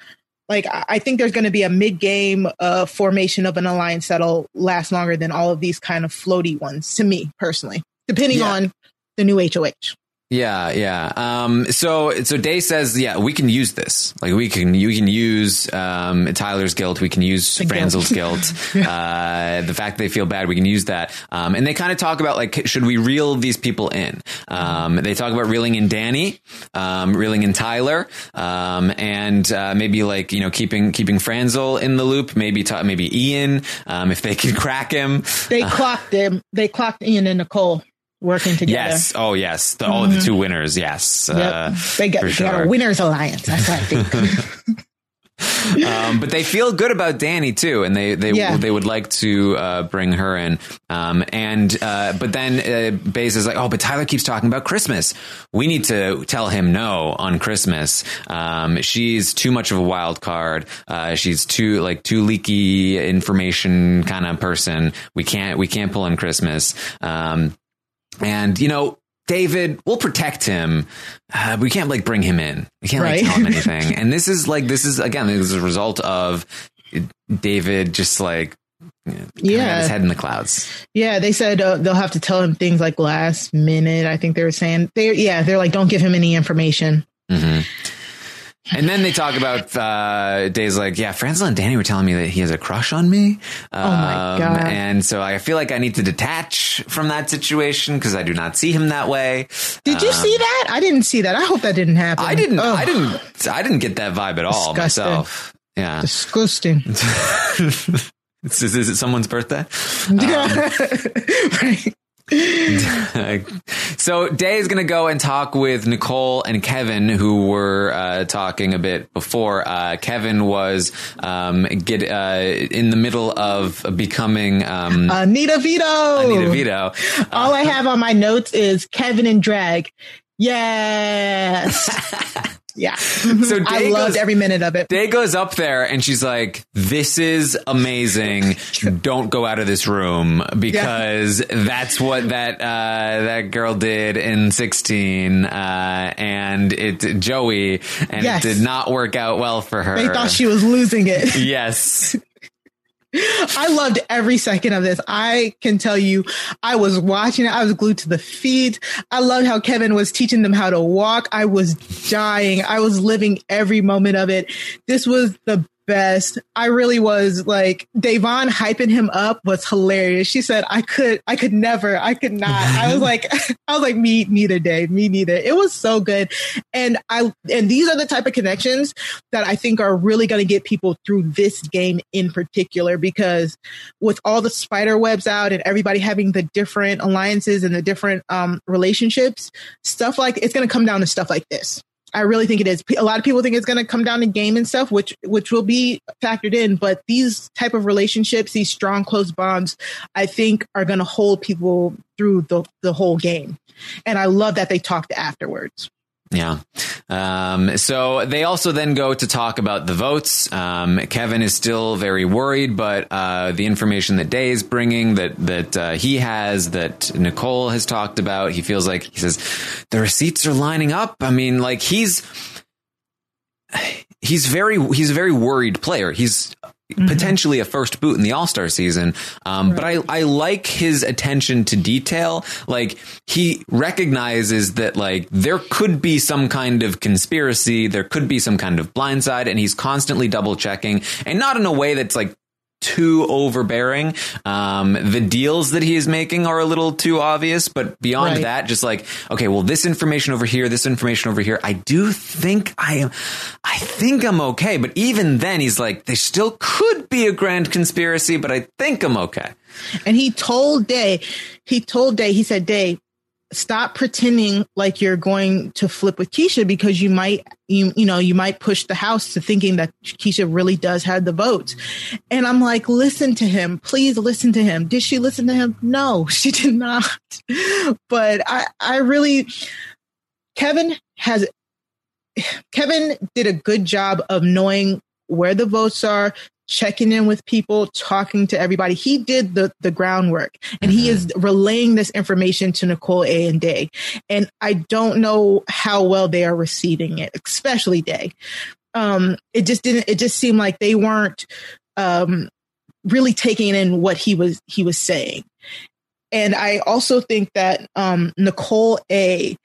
Like I think there's going to be a mid game uh, formation of an alliance that'll last longer than all of these kind of floaty ones. To me personally, depending yeah. on the new HOH. Yeah, yeah. Um, so, so Day says, yeah, we can use this. Like, we can, you can use um, Tyler's guilt. We can use the Franzel's guilt. uh, the fact that they feel bad, we can use that. Um, and they kind of talk about like, should we reel these people in? Um, they talk about reeling in Dani, um, reeling in Tyler, um, and uh, maybe like you know keeping keeping Franzel in the loop. Maybe ta- maybe Ian, if they can crack him. They uh, clocked him. They clocked Ian and Nicole working together. Yes. Oh, yes. The, mm-hmm. Oh, the mm-hmm. two winners. Yes. Yep. Uh, they, got, they sure. got a winners alliance. That's what I think. um, but they feel good about Dani too, and they they yeah. they would like to uh, bring her in. Um, and uh, but then uh, Bay's is like, oh, but Tyler keeps talking about Christmas. We need to tell him no on Christmas. Um, she's too much of a wild card. Uh, she's too like too leaky information kind of person. We can't we can't pull in Christmas. Um, and, you know, David, we'll protect him. Uh, we can't like bring him in. We can't right. tell him anything. and this is like, this is again, this is a result of David just like, yeah, his head in the clouds. Yeah, they said uh, they'll have to tell him things like last minute. I think they were saying they, yeah, they're like, don't give him any information. Mm-hmm. And then they talk about uh, days like, yeah, Franzel and Danny were telling me that he has a crush on me. Um, oh my um, god! And so I feel like I need to detach from that situation because I do not see him that way. Did um, you see that? I didn't see that. I hope that didn't happen. I didn't. I didn't. I didn't get that vibe at all Disgusting. myself. Yeah, disgusting. is, is, it someone's birthday? Um, right. so Day is going to go and talk with Nicole and Kevin, who were uh, talking a bit before. Uh, Kevin was um, get uh, in the middle of becoming um, Anita Vito. Anita Vito. All I have on my notes is Kevin and drag. Yes. Yeah. So Day I loved goes, every minute of it. Day goes up there and she's like, this is amazing. Don't go out of this room because yeah. that's what that, uh, that girl did in 16. Uh, and it, Joey, and yes. it did not work out well for her. They thought she was losing it. yes. I loved every second of this. I can tell you, I was watching it. I was glued to the feet. I loved how Kevin was teaching them how to walk. I was dying. I was living every moment of it. This was the best. I really was like Da'Vonne hyping him up was hilarious. She said, I could, I could never, I could not. I was like, I was like, me neither, Dave, me neither. It was so good. And I, and these are the type of connections that I think are really going to get people through this game in particular, because with all the spider webs out and everybody having the different alliances and the different um, relationships, stuff like it's going to come down to stuff like this. I really think it is. A lot of people think it's going to come down to game and stuff, which which will be factored in. But these type of relationships, these strong, close bonds, I think are going to hold people through the the whole game. And I love that they talked afterwards. Yeah. Um, so they also then go to talk about the votes. Um, Kevin is still very worried, but uh, the information that Day is bringing, that that uh, he has, that Nicole has talked about, he feels like he says the receipts are lining up. I mean, like he's he's very he's a very worried player. He's Mm-hmm. potentially a first boot in the All Star season. Um, right. But I, I like his attention to detail. Like he recognizes that like there could be some kind of conspiracy, there could be some kind of blindside, and he's constantly double checking, and not in a way that's like too overbearing. Um, the deals that he is making are a little too obvious, but beyond right. that, just like, okay, well, this information over here, this information over here, I do think I am, I think I'm okay. But even then, he's like, there still could be a grand conspiracy, but I think I'm okay. And he told Day, he told Day, he said, Day, stop pretending like you're going to flip with Keesha because you might you you know you might push the house to thinking that Keesha really does have the votes. And I'm like, listen to him. Please listen to him. Did she listen to him? No, she did not. but I I really Kevin has Kevin did a good job of knowing where the votes are, checking in with people, talking to everybody. He did the, the groundwork and mm-hmm. he is relaying this information to Nicole A and Day. And I don't know how well they are receiving it, especially Day. Um, it just didn't, it just seemed like they weren't, um, really taking in what he was, he was saying. And I also think that, um, Nicole A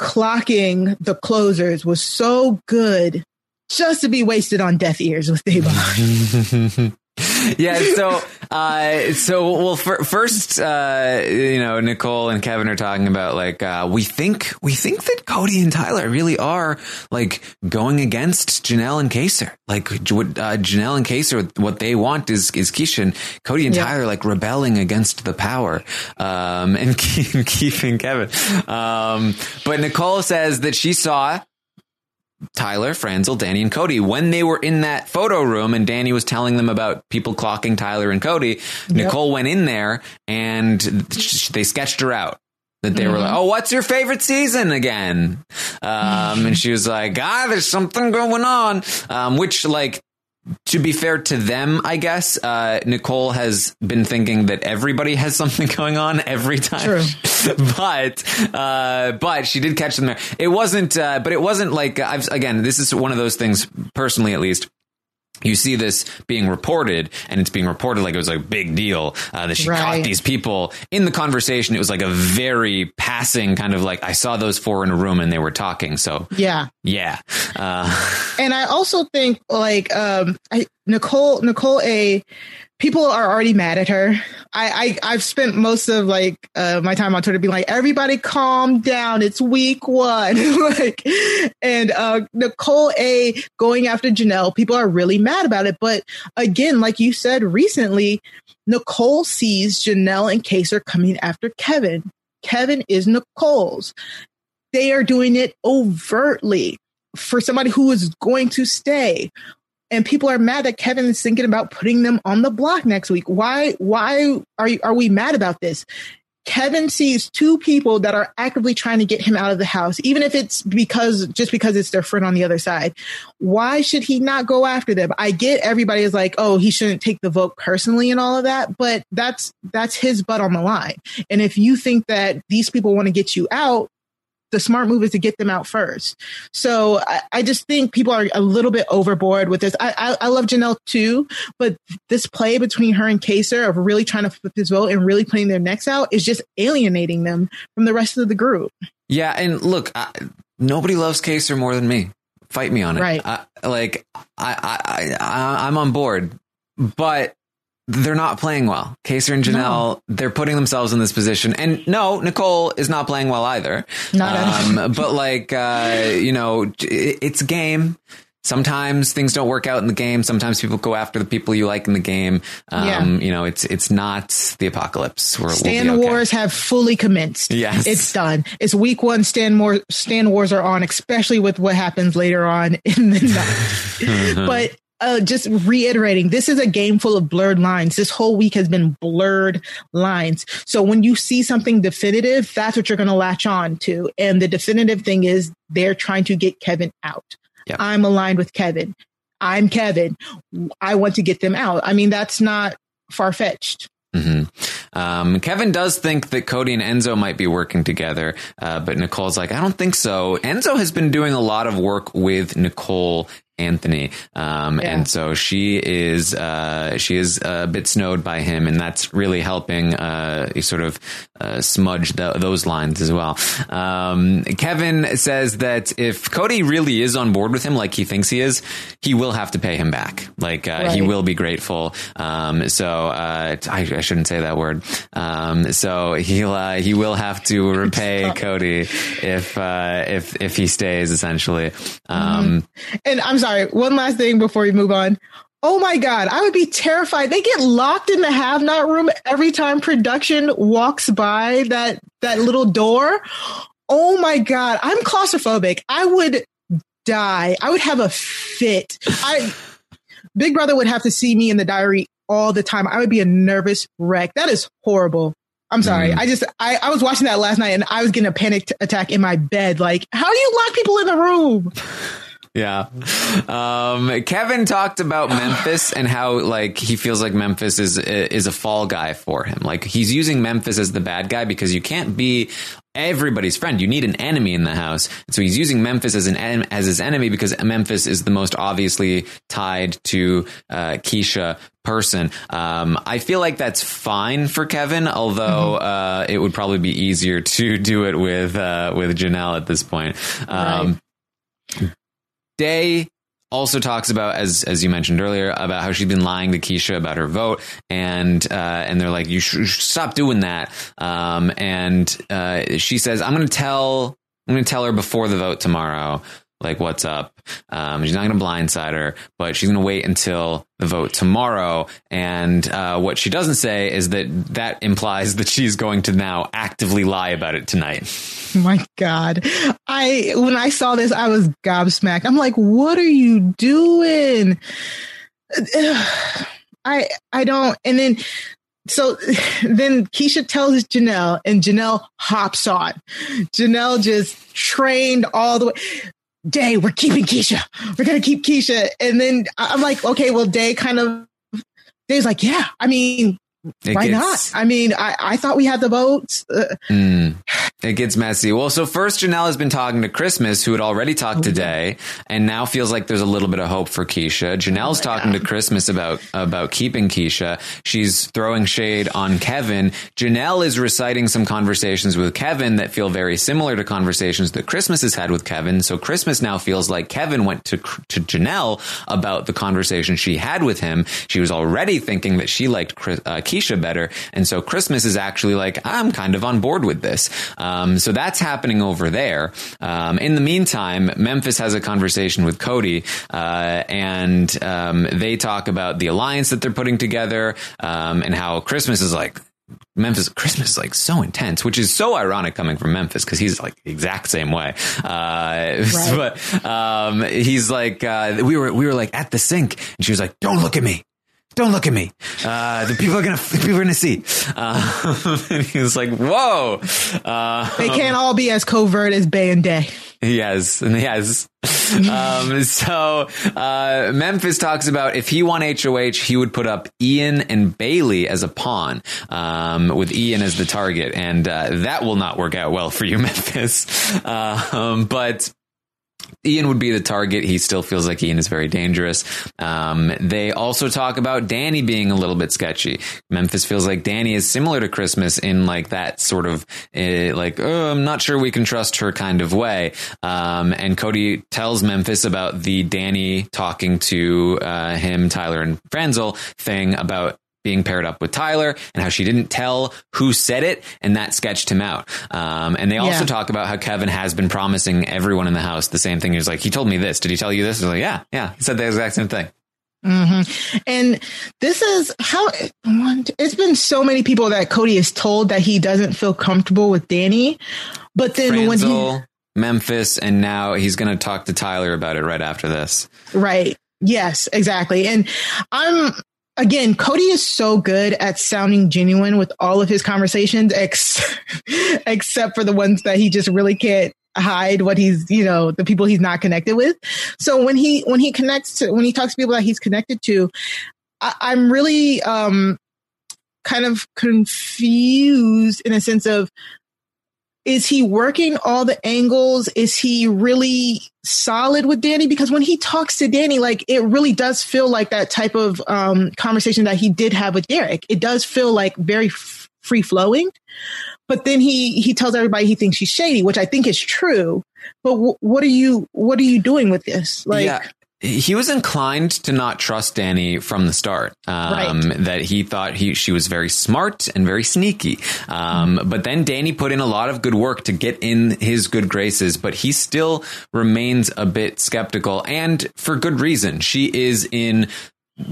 clocking the closers was so good just to be wasted on deaf ears with Da'Vonne. yeah. So, uh, so well, for, first, uh, you know, Nicole and Kevin are talking about like uh, we think we think that Cody and Tyler really are like going against Janelle and Kaysar. Like what uh, Janelle and Kaysar, what they want is is Keesha and Cody and yeah. Tyler like rebelling against the power, um, and keeping Kevin. Um, but Nicole says that she saw Tyler, Franzel, Dani, and Cody. When they were in that photo room and Dani was telling them about people clocking Tyler and Cody, yep. Nicole went in there and they sketched her out. That they mm-hmm. were like, oh, what's your favorite season again? Um, and she was like, ah, there's something going on. Um, which like to be fair to them, I guess uh, Nicole has been thinking that everybody has something going on every time. but uh, but she did catch them there. It wasn't, uh, but it wasn't like I've again. This is one of those things, personally at least you see this being reported and it's being reported like it was a big deal uh, that she right. caught these people in the conversation. It was like a very passing kind of like i saw those four in a room and they were talking. So yeah. yeah. Uh, and i also think like um I, nicole nicole a people are already mad at her. I, I have spent most of like uh, my time on Twitter being like, everybody calm down. It's week one. like, and uh, Nicole A going after Janelle. People are really mad about it. But again, like you said recently, Nicole sees Janelle and Kaysar coming after Kevin. Kevin is Nicole's. They are doing it overtly for somebody who is going to stay and people are mad that Kevin is thinking about putting them on the block next week. Why? Why are you, are we mad about this? Kevin sees two people that are actively trying to get him out of the house, even if it's because just because it's their friend on the other side. Why should he not go after them? I get everybody is like, oh, he shouldn't take the vote personally and all of that, but that's that's his butt on the line. And if you think that these people want to get you out, the smart move is to get them out first. So I, I just think people are a little bit overboard with this. I, I, I love Janelle too, but this play between her and Kaysar of really trying to flip his vote and really playing their necks out is just alienating them from the rest of the group. Yeah, and look, I, nobody loves Kaysar more than me. Fight me on it. Right. I, like I, I, I, I'm on board, but they're not playing well. Kaysar and Janelle, they're putting themselves in this position. And no, Nicole is not playing well either. Not um, but like, uh, you know, it's a game. Sometimes things don't work out in the game. Sometimes people go after the people you like in the game. Um, Yeah. you know, it's, it's not the apocalypse. We're, Stan we'll okay. Wars have fully commenced. Yes. It's done. It's week one. Stan War Stan Wars are on, especially with what happens later on in the night. but uh, just reiterating, this is a game full of blurred lines. This whole week has been blurred lines. So when you see something definitive, that's what you're going to latch on to. And the definitive thing is they're trying to get Kevin out. Yep. I'm aligned with Kevin. I'm Kevin. I want to get them out. I mean, that's not far fetched. hmm Um, Kevin does think that Cody and Enzo might be working together, uh, but Nicole's like, I don't think so. Enzo has been doing a lot of work with Nicole Anthony, um, Yeah. and so she is uh, she is a bit snowed by him, and that's really helping uh, sort of uh, smudge tho- those lines as well. Um, Kevin says that if Cody really is on board with him, like he thinks he is, he will have to pay him back. Like uh, he will be grateful. Um, so uh, I, I shouldn't say that word. Um, so he'll uh, he will have to repay Cody if uh, if if he stays essentially. Um, And I'm sorry, one last thing before we move on. Oh my God, I would be terrified. They get locked in the have not room every time production walks by that, that little door. Oh my God, I'm claustrophobic. I would die. I would have a fit. I, Big Brother would have to see me in the diary all the time. I would be a nervous wreck. That is horrible. I'm sorry. Mm. I just, I, I was watching that last night and I was getting a panic t- attack in my bed. Like, how do you lock people in the room? Yeah. Um, Kevin talked about Memphis and how like he feels like Memphis is is a fall guy for him. Like he's using Memphis as the bad guy because you can't be everybody's friend. You need an enemy in the house. So he's using Memphis as an en- as his enemy because Memphis is the most obviously tied to uh, Keesha person. Um, I feel like that's fine for Kevin, although uh, it would probably be easier to do it with uh, with Janelle at this point. Um, Day also talks about, as as you mentioned earlier, about how she's been lying to Keesha about her vote, and uh, and they're like, you should, stop doing that. Um, and uh, she says, I'm going to tell, I'm going to tell her before the vote tomorrow, like what's up. Um, she's not going to blindside her, but she's going to wait until the vote tomorrow. And uh, what she doesn't say is that that implies that she's going to now actively lie about it tonight. My God. I when I saw this, I was gobsmacked. I'm like, what are you doing? I I don't and then so then Keesha tells Janelle and Janelle hops on. Janelle just trained all the way. Day, we're keeping Keesha. We're gonna keep Keesha. And then I'm like, okay, well, Day kind of Day's like, yeah, I mean, It why gets- not? I mean, I, I thought we had the votes. Uh, Mm, it gets messy. Well, so first Janelle has been talking to Christmas, who had already talked today, and now feels like there's a little bit of hope for Keesha. Janelle's talking to Christmas about about keeping Keesha. She's throwing shade on Kevin. Janelle is reciting some conversations with Kevin that feel very similar to conversations that Christmas has had with Kevin. So Christmas now feels like Kevin went to to Janelle about the conversation she had with him. She was already thinking that she liked Chris, uh, Keesha better, and so Christmas is actually like, I'm kind of on board with this. Um, so that's happening over there. Um, in the meantime, Memphis has a conversation with Cody, uh, and um, they talk about the alliance that they're putting together, um, and how Christmas is like Memphis Christmas is like so intense, which is so ironic coming from Memphis because he's like the exact same way. Uh, But um, he's like, uh, we were we were like at the sink, and she was like, "Don't look at me." Don't look at me. Uh, the people are gonna, people are gonna see. Uh, and he was like, "Whoa!" Uh, They can't all be as covert as Bay and Day. Yes, yes. um, so uh, Memphis talks about if he won HOH, he would put up Ian and Bayleigh as a pawn, um, with Ian as the target, and uh, that will not work out well for you, Memphis. Um, but Ian would be the target. He still feels like Ian is very dangerous. Um, they also talk about Dani being a little bit sketchy. Memphis feels like Dani is similar to Christmas in like that sort of uh, like, oh, I'm not sure we can trust her kind of way. Um, and Cody tells Memphis about the Dani talking to uh, him, Tyler, and Franzel thing about being paired up with Tyler and how she didn't tell who said it, and that sketched him out. Um, and they also Yeah. talk about how Kevin has been promising everyone in the house the same thing. He was like, he told me this. Did he tell you this? I was like, yeah, yeah. He said the exact same thing. hmm And this is how it's been so many people that Cody is told that he doesn't feel comfortable with Dani. But then when he, Memphis, and now he's going to talk to Tyler about it right after this. Right. Yes, exactly. And I'm again, Cody is so good at sounding genuine with all of his conversations, ex- except for the ones that he just really can't hide what he's, you know, the people he's not connected with. So when he when he connects to when he talks to people that he's connected to, I, I'm really um kind of confused in a sense of is he working all the angles? Is he really solid with Dani? Because when he talks to Dani, like it really does feel like that type of um, conversation that he did have with Derrick. It does feel like very f- free flowing. But then he he tells everybody he thinks she's shady, which I think is true. But w- what are you what are you doing with this? Like, yeah. He was inclined to not trust Dani from the start. Um, That he thought he she was very smart and very sneaky. Um, But then Dani put in a lot of good work to get in his good graces, but he still remains a bit skeptical, and for good reason. She is in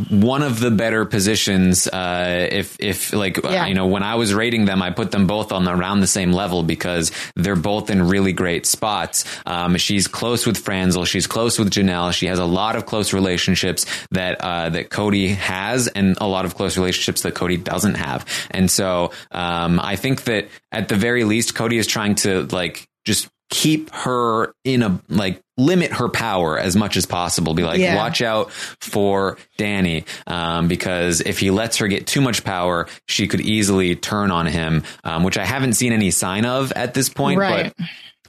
one of the better positions. Uh, if if like Yeah. you know when I was rating them, I put them both on around the same level because they're both in really great spots. Um, she's close with Franzel. She's close with Janelle. She has a lot of close relationships that uh, that Cody has, and a lot of close relationships that Cody doesn't have. And so um, I think that at the very least, Cody is trying to like just keep her in a like limit her power as much as possible be like Yeah. watch out for dani um, because if he lets her get too much power she could easily turn on him um, which i haven't seen any sign of at this point Right. but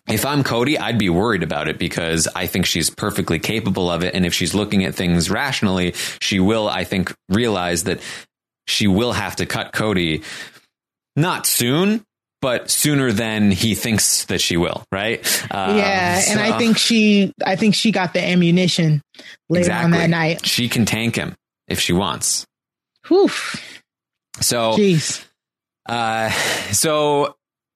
if I'm Cody, I'd be worried about it because I think she's perfectly capable of it. And if she's looking at things rationally, she will, I think, realize that she will have to cut Cody not soon, but sooner than he thinks that she will, right? Uh, yeah, and I think she I think she got the ammunition later on that night. She can tank him if she wants. Whew. So, Jeez. Uh, so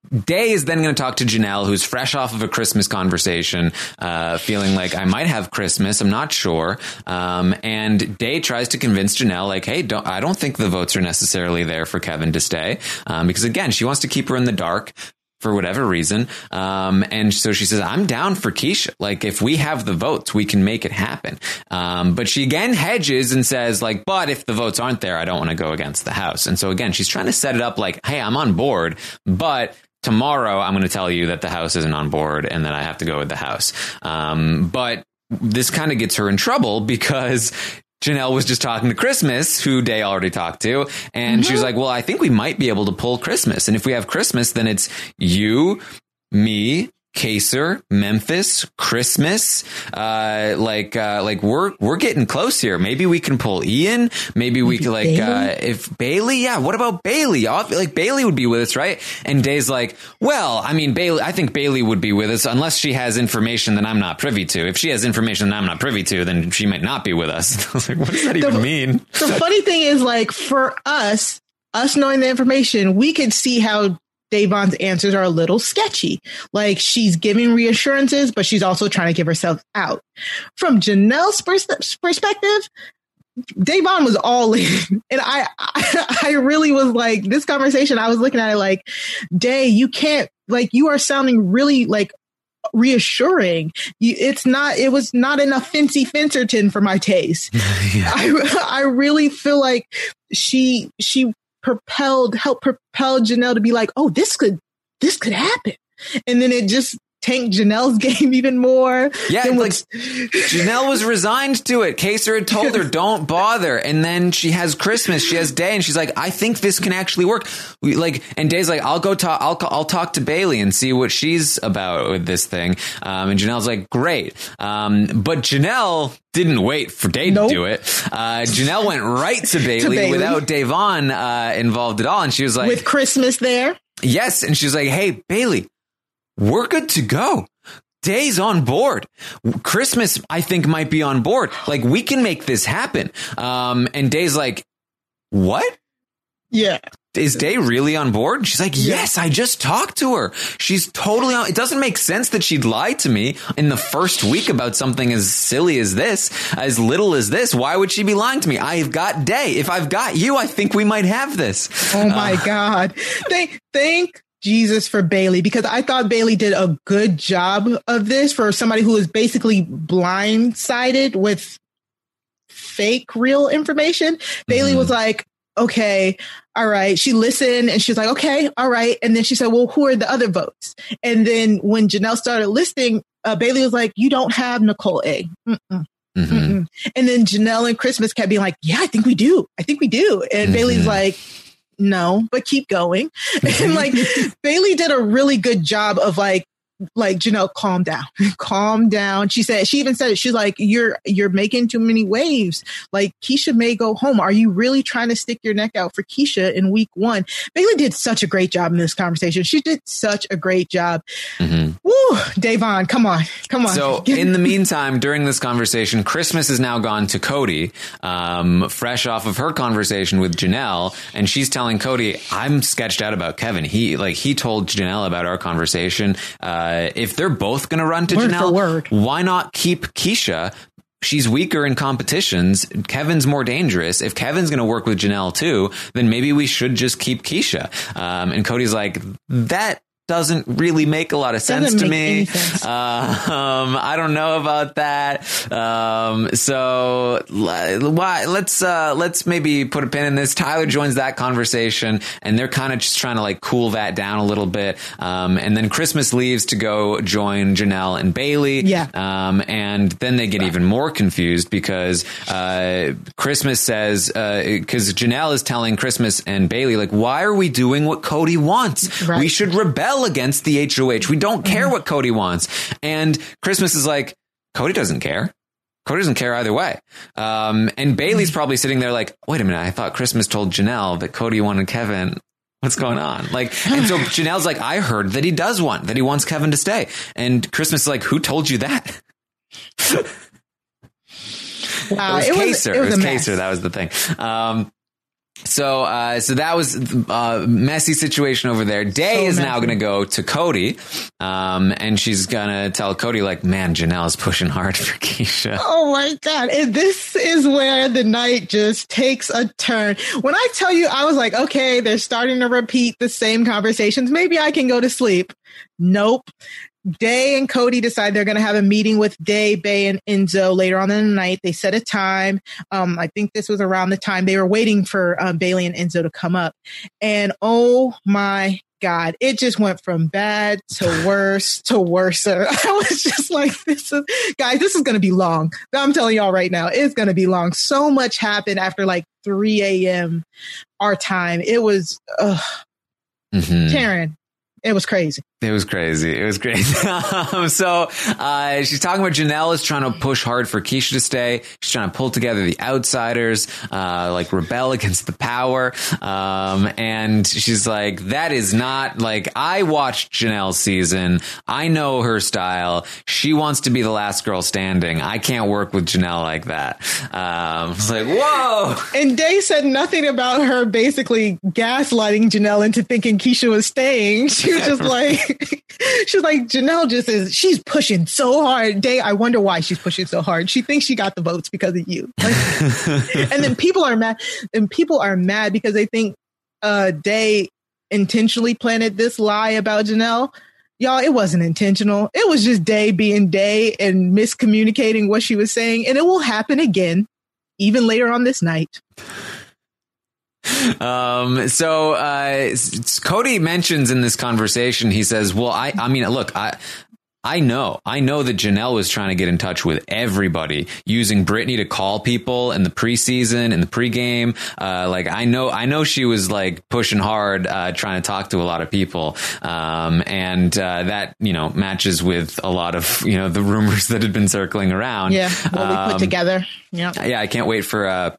Day is then going to talk to Janelle, who's fresh off of a Christmas conversation, uh, feeling like I might have Christmas. I'm not sure. Um, and Day tries to convince Janelle, like, hey, don't, I don't think the votes are necessarily there for Kevin to stay. Um, because again, she wants to keep her in the dark for whatever reason. Um, and so she says, I'm down for Keesha. Like, if we have the votes, we can make it happen. Um, but she again hedges and says, like, but if the votes aren't there, I don't want to go against the House. And so again, she's trying to set it up like, hey, I'm on board, but tomorrow I'm going to tell you that the House isn't on board and that I have to go with the House. Um, but this kind of gets her in trouble because Janelle was just talking to Christmas, who Day already talked to, and she was like, "Well, I think we might be able to pull Christmas, and if we have Christmas, then it's you, me." Kaysar, Memphis, Christmas, uh, like, uh, like we're, we're getting close here. Maybe we can pull Ian. Maybe we could like, uh, if Bayleigh, yeah, what about Bayleigh? Like Bayleigh would be with us, right? And Day's like, well, I mean, Bayleigh, I think Bayleigh would be with us unless she has information that I'm not privy to. If she has information that I'm not privy to, then she might not be with us. I was like, what does that even mean? The funny thing is, like, for us, us knowing the information, we could see how Da'Vonne's answers are a little sketchy. Like, she's giving reassurances, but she's also trying to give herself out. From Janelle's pers- perspective, Da'Vonne was all in. And I, I, I really was like, this conversation, I was looking at it like, Day, you can't, like, you are sounding really like reassuring. You, it's not, it was not enough fancy Fincerton for my taste. I, I really feel like she, she propelled, helped propel Janelle to be like, oh, this could, this could happen. And then it just tank Janelle's game even more. Yeah, than like Janelle was resigned to it. Kaysar had told her, "Don't bother." And then she has Christmas, she has Day, and she's like, "I think this can actually work." We, like, and Day's like, "I'll go talk. I'll I'll talk to Bayleigh and see what she's about with this thing." Um, and Janelle's like, "Great," um, but Janelle didn't wait for Day Nope. to do it. Uh, Janelle went right to Bayleigh, Bayleigh. without Da'Vonne uh, involved at all, and she was like, with Christmas there. Yes. And she's like, Hey, Bayleigh, we're good to go. Day's on board. Christmas, I think, might be on board. Like, we can make this happen. Um, and Day's like, What? Yeah. Is Day really on board? She's like, Yes, I just talked to her. She's totally on. It doesn't make sense that she'd lie to me in the first week about something as silly as this, as little as this. Why would she be lying to me? I've got Day. If I've got you, I think we might have this. Oh my God. Thank, thank Jesus for Bayleigh because I thought Bayleigh did a good job of this for somebody who is basically blindsided with fake real information. Bayleigh was mm-hmm. like, okay, all right. She listened and she's like, okay, all right. And then she said, well, who are the other votes? And then when Janelle started listing, uh, Bayleigh was like, you don't have Nicole A. Mm-mm. Mm-hmm. Mm-mm. And then Janelle and Christmas kept being like, yeah, I think we do. I think we do. And Bayleigh's mm-hmm. like, no, but keep going. and like mm-hmm. Bayleigh did a really good job of like, like Janelle, calm down, calm down. She said, she even said it. She's like, you're, you're making too many waves. Like Keesha may go home. Are you really trying to stick your neck out for Keesha in week one? Bayleigh did such a great job in this conversation. She did such a great job. Woo, Da'Vonne, come on, come on. So in the meantime, during this conversation, Christmas is now gone to Cody, um, fresh off of her conversation with Janelle, and she's telling Cody, "I'm sketched out about Kevin. He like he told Janelle about our conversation. Uh, if they're both going to run to Word Janelle, why not keep Keesha?" She's weaker in competitions. Kevin's more dangerous. If Kevin's going to work with Janelle too, then maybe we should just keep Keesha. Um, and Cody's like, that doesn't really make a lot of sense Doesn't to me. sense. Uh, um, I don't know about that. Um, so why? Let's uh, let's maybe put a pin in this. Tyler joins that conversation, and they're kind of just trying to like cool that down a little bit. Um, and then Christmas leaves to go join Janelle and Bayleigh. Yeah. Um, and then they get even more confused because uh, Christmas says because Janelle is telling Christmas and Bayleigh like, why are we doing what Cody wants? Right. We should rebel against the HOH. We don't care Mm-hmm. what Cody wants. And Christmas is like, Cody doesn't care. Cody doesn't care either way. Um, and Mm-hmm. Bayleigh's probably sitting there like, wait a minute, I thought Christmas told Janelle that Cody wanted Kevin. What's going on? Like, and so Janelle's like, I heard that he does want, that he wants Kevin to stay. And Christmas is like, who told you that? wow, it was Kaysar. It was, a mess. Kaysar. That was the thing. Um, so, uh, so that was a messy situation over there. Day So is now going to go to Cody, um, and she's going to tell Cody, like, man, Janelle's pushing hard for Keesha. Oh my God. And this is where the night just takes a turn. When I tell you, I was like, okay, they're starting to repeat the same conversations. Maybe I can go to sleep. Nope. Day and Cody decide they're going to have a meeting with Day, Bay, and Enzo later on in the night. They set a time. Um, I think this was around the time they were waiting for um, Bayleigh and Enzo to come up. And oh my God, it just went from bad to worse to worser. I was just like, this is, guys, this is going to be long. I'm telling y'all right now, it's going to be long. So much happened after like 3 a.m. our time. It was, Mhm. Karen, it was crazy. It was crazy. It was crazy. um, so uh, she's talking about Janelle is trying to push hard for Keesha to stay. She's trying to pull together the outsiders, uh, like rebel against the power. Um, and she's like, that is not like I watched Janelle's season. I know her style. She wants to be the last girl standing. I can't work with Janelle like that. Um, it's like, whoa. And Day said nothing about her basically gaslighting Janelle into thinking Keesha was staying. She was just like, she's like, Janelle just is, she's pushing so hard. Day, I wonder why she's pushing so hard. She thinks she got the votes because of you. Like, and then people are mad, and people are mad because they think uh, Day intentionally planted this lie about Janelle. Y'all, it wasn't intentional. It was just Day being Day and miscommunicating what she was saying. And it will happen again, even later on this night. Um, so, uh, Cody mentions in this conversation, he says, well, I, I mean, look, I, I know, I know that Janelle was trying to get in touch with everybody using Britney to call people in the preseason and the pregame. Uh, like I know, I know she was like pushing hard, uh, trying to talk to a lot of people. Um, and, uh, that, you know, matches with a lot of, you know, the rumors that had been circling around. Yeah. What we put Um, together. Yeah. yeah, I can't wait for uh,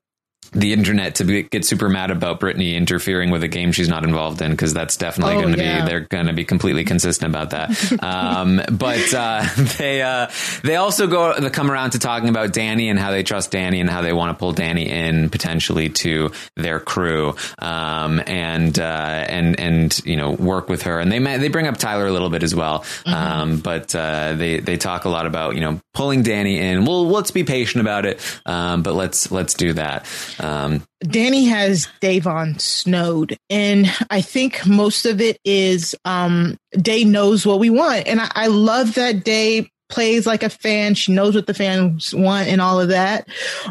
the internet to be, get super mad about Britney interfering with a game she's not involved in because that's definitely Oh, going to yeah. be they're going to be completely consistent about that. um, but uh, they uh, they also go they come around to talking about Dani and how they trust Dani and how they want to pull Dani in potentially to their crew um, and uh, and and you know work with her and they they bring up Tyler a little bit as well. Um, but uh, they they talk a lot about you know pulling Dani in. Well, let's be patient about it, um, but let's let's do that. Um, Dani has Da'Vonne snowed, and I think most of it is um Day knows what we want, and I, I love that Day plays like a fan. She knows what the fans want and all of that.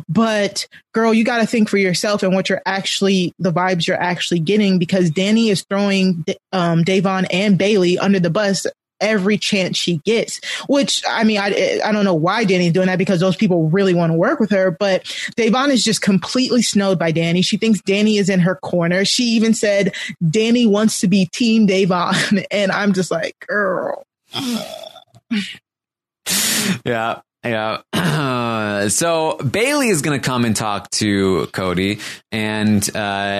But girl, you got to think for yourself and what you're actually the vibes you're actually getting because Dani is throwing um Da'Vonne and Bayleigh under the bus every chance she gets which i mean i i don't know why dani's doing that because those people really want to work with her but da'vonne is just completely snowed by dani she thinks dani is in her corner she even said dani wants to be team da'vonne and i'm just like girl yeah. Yeah. so Bayleigh is going to come and talk to Cody and, uh,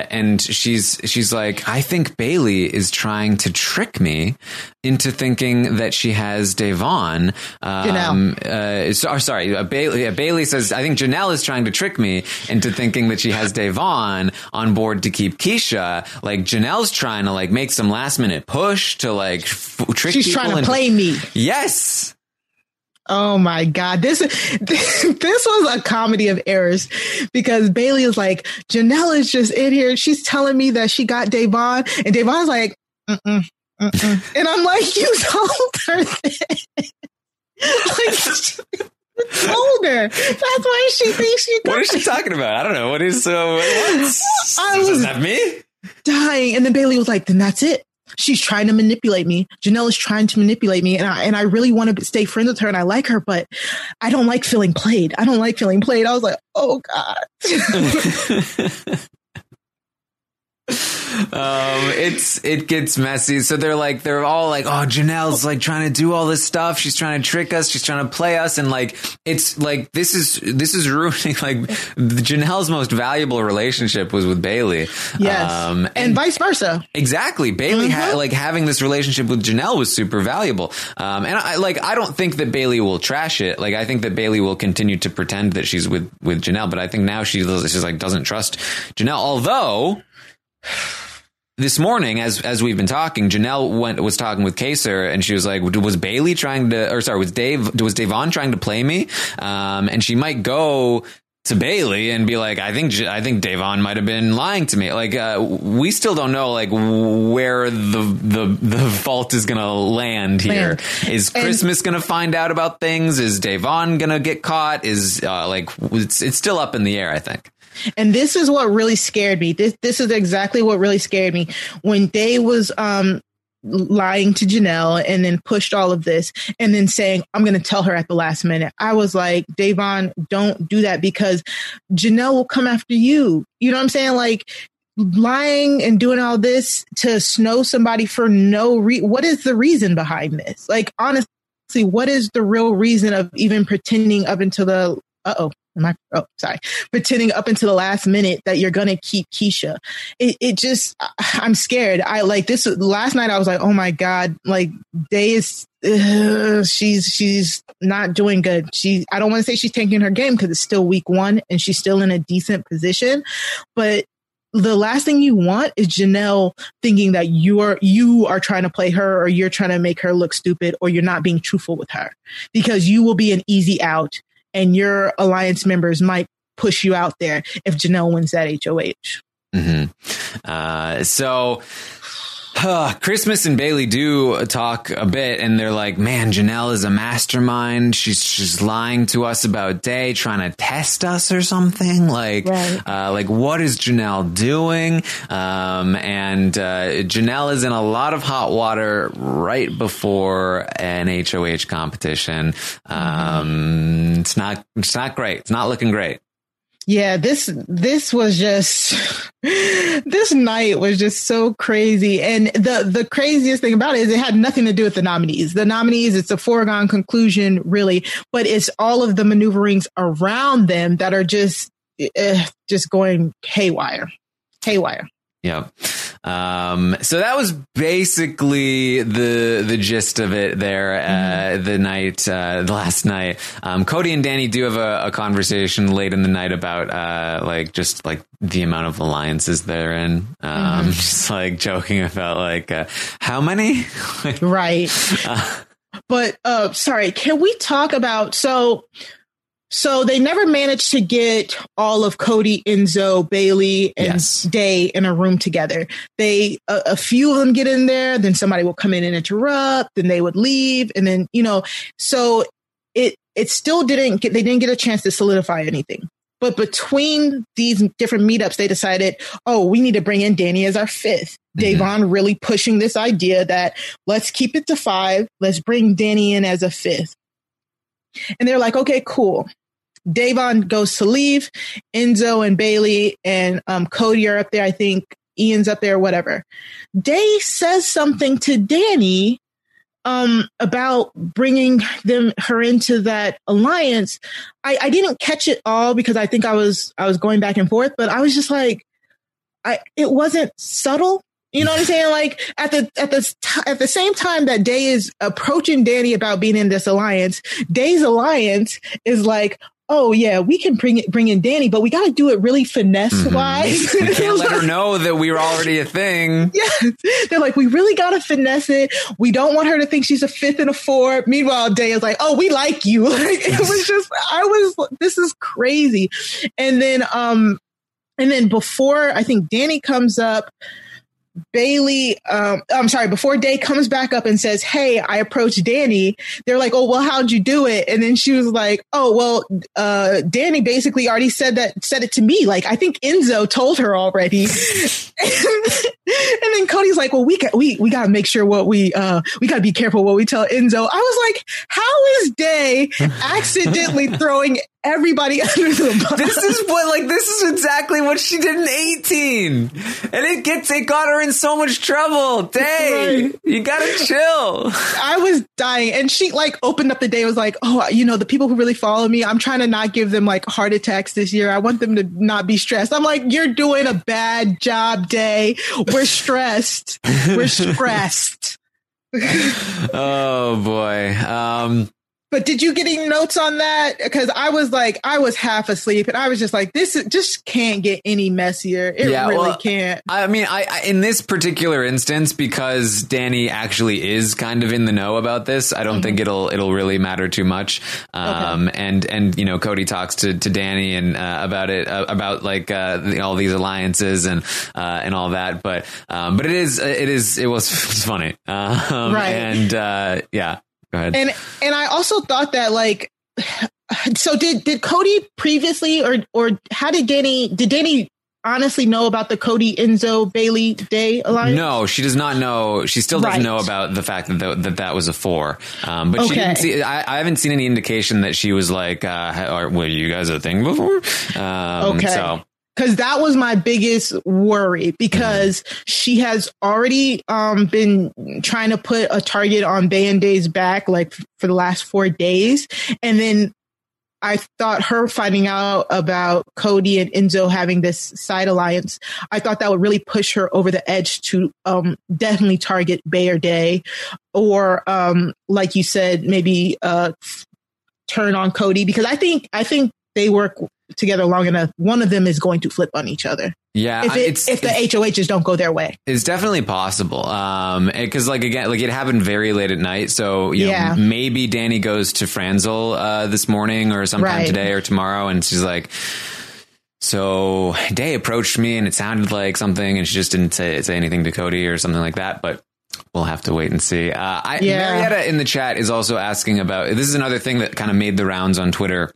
and she's, she's like, I think Bayleigh is trying to trick me into thinking that she has Da'Vonne. Um, uh, so, or sorry, uh, Bayleigh, Bayleigh says, I think Janelle is trying to trick me into thinking that she has Da'Vonne on board to keep Keesha. Like Janelle's trying to like make some last minute push to like f- trick she's trying to into- play me Yes. Oh my God. This, this was a comedy of errors because Bayleigh is like, Janelle is just in here. She's telling me that she got Da'Vonne and Da'Vonne's like, mm-mm, mm-mm. And I'm like, you told her that. like, told her. That's why she thinks got What is she talking about? I don't know. What is uh, what? I was that me? dying. And then Bayleigh was like, then that's it. She's trying to manipulate me. Janelle is trying to manipulate me. And I, and I really want to stay friends with her and I like her, but I don't like feeling played. I don't like feeling played. I was like, oh God. Um, it's it gets messy. So they're like they're all like, oh, Janelle's like trying to do all this stuff. She's trying to trick us. She's trying to play us, and like it's like this is this is ruining like Janelle's most valuable relationship was with Bayleigh. Yes. Um, and, vice versa. Exactly. Bayleigh had like having this relationship with Janelle was super valuable. Um, and I like, I don't think that Bayleigh will trash it. Like, I think that Bayleigh will continue to pretend that she's with, with Janelle, but I think now she she's like doesn't trust Janelle. Although this morning, as as we've been talking, Janelle went was talking with Kaysar, and she was like, "Was Bayleigh trying to, or sorry, was Dave was Da'Vonne trying to play me?" Um, and she might go to Bayleigh and be like, "I think I think Da'Vonne might have been lying to me." Like, uh, we still don't know like where the the the fault is going to land here. Is And- Christmas going to find out about things? Is Da'Vonne going to get caught? Is uh, like it's it's still up in the air. I think. And this is what really scared me. This this is exactly what really scared me when Day was um lying to Janelle and then pushed all of this and then saying, I'm going to tell her at the last minute. I was like, Da'Vonne, don't do that because Janelle will come after you. You know what I'm saying? Like lying and doing all this to snow somebody for no re what is the reason behind this? Like honestly, what is the real reason of even pretending up until the uh oh Am I, oh, sorry. Pretending up until the last minute that you're gonna keep Keesha. It, it just, I'm scared. I like this last night. I was like, oh my god, like Day is, she's she's not doing good. She, I don't want to say she's taking her game because it's still week one and she's still in a decent position, but the last thing you want is Janelle thinking that you're you are trying to play her or you're trying to make her look stupid or you're not being truthful with her because you will be an easy out and your alliance members might push you out there if Janelle wins that HOH. hmm Uh, so Uh, Christmas and Bayleigh do talk a bit, and they're like, "Man, Janelle is a mastermind. She's she's lying to us about Day, trying to test us or something. Like, uh, like what is Janelle doing?" Um, and uh, Janelle is in a lot of hot water right before an HOH competition. Um, It's not it's not great. It's not looking great. Yeah, this this was just this night was just so crazy. And the the craziest thing about it is it had nothing to do with the nominees. The nominees, it's a foregone conclusion, really, but it's all of the maneuverings around them that are just uh, just going haywire, haywire. Yep. Um, so that was basically the the gist of it there. Uh, the night, uh, the last night, um, Cody and Dani do have a, a conversation late in the night about uh, like just like the amount of alliances they're in. Um, Mhm. just like joking about like uh, how many, right? but uh sorry, can we talk about so so they never managed to get all of Cody, Enzo, Bayleigh, and Day in a room together. They a, a few of them get in there, then somebody will come in and interrupt, then they would leave, and then you know, so it it still didn't get they didn't get a chance to solidify anything. But between these different meetups, they decided, oh, we need to bring in Dani as our 5th mm-hmm. Da'Vonne really pushing this idea that let's keep it to five. Let's bring Dani in as a fifth. And they're like, okay, cool. Da'Vonne goes to leave. Enzo and Bayleigh and um, Cody are up there. I think Ian's up there, whatever. Day says something to Dani um, about bringing them her into that alliance. I, I didn't catch it all because I think I was I was going back and forth, but I was just like, I it wasn't subtle. You know what I'm saying? Like at the at the at the same time that Day is approaching Dani about being in this alliance, Day's alliance is like, oh yeah, we can bring it bring in Dani, but we got to do it really finesse wise. we can't let her know that we were already a thing. Yeah, they're like, we really got to finesse it. We don't want her to think she's a fifth and a four. Meanwhile, Day is like, oh, we like you. Like, it was just, I was, this is crazy. And then, um, and then before I think Dani comes up, Bayleigh, um, I'm sorry, before Day comes back up and says, Hey, I approached Dani, they're like, Oh, well, how'd you do it? And then she was like, Oh, well, uh, Dani basically already said that, said it to me. Like, I think Enzo told her already. and then Cody's like, Well, we got, we, we got to make sure what we, uh, we got to be careful what we tell Enzo. I was like, How is Day accidentally throwing everybody under the bus? This is what like this is exactly what she did in 18. And it gets it got her in so much trouble. Day, you gotta chill. I was dying. And she like opened up the day, and was like, Oh, you know, the people who really follow me, I'm trying to not give them like heart attacks this year. I want them to not be stressed. I'm like, You're doing a bad job, Day. We're stressed. We're stressed. Oh boy. Um But did you get any notes on that? Because I was like, I was half asleep, and I was just like, this is, just can't get any messier. It really well, can't. I mean, I, I in this particular instance, because Dani actually is kind of in the know about this, I don't Mm-hmm. think it'll it'll really matter too much. Um, and and you know, Cody talks to, to Dani and uh, about it uh, about like uh, the, all these alliances and uh, and all that. But um, but it is it is it was, it was funny. Um, Right. And uh, yeah, go ahead. And and I also thought that like so did did Cody previously or or how did Dani did Dani honestly know about the Cody Enzo Bayleigh Day alliance? No, she does not know. She still doesn't Right. know about the fact that that, that, that was a four. Um, but she Okay. didn't see. I, I haven't seen any indication that she was like, uh, "Are were you guys a thing before?" Um, Okay. So Cause that was my biggest worry because she has already um been trying to put a target on Band-Aid's back like for the last four days. And then I thought her finding out about Cody and Enzo having this side alliance, I thought that would really push her over the edge to um definitely target Bay or Day or um like you said, maybe uh turn on Cody because I think I think they work together long enough. One of them is going to flip on each other. yeah, if, it, it's if the HOHs don't go their way. It's definitely possible. Um, because like again, like it happened very late at night. So, you Yeah. know, maybe Dani goes to Franzel, uh, this morning or sometime Right. today or tomorrow. And she's like, so Day approached me and it sounded like something, and she just didn't say, say anything to Cody or something like that. But we'll have to wait and see. Uh, I, Yeah. Marietta in the chat is also asking about this is another thing that kind of made the rounds on Twitter.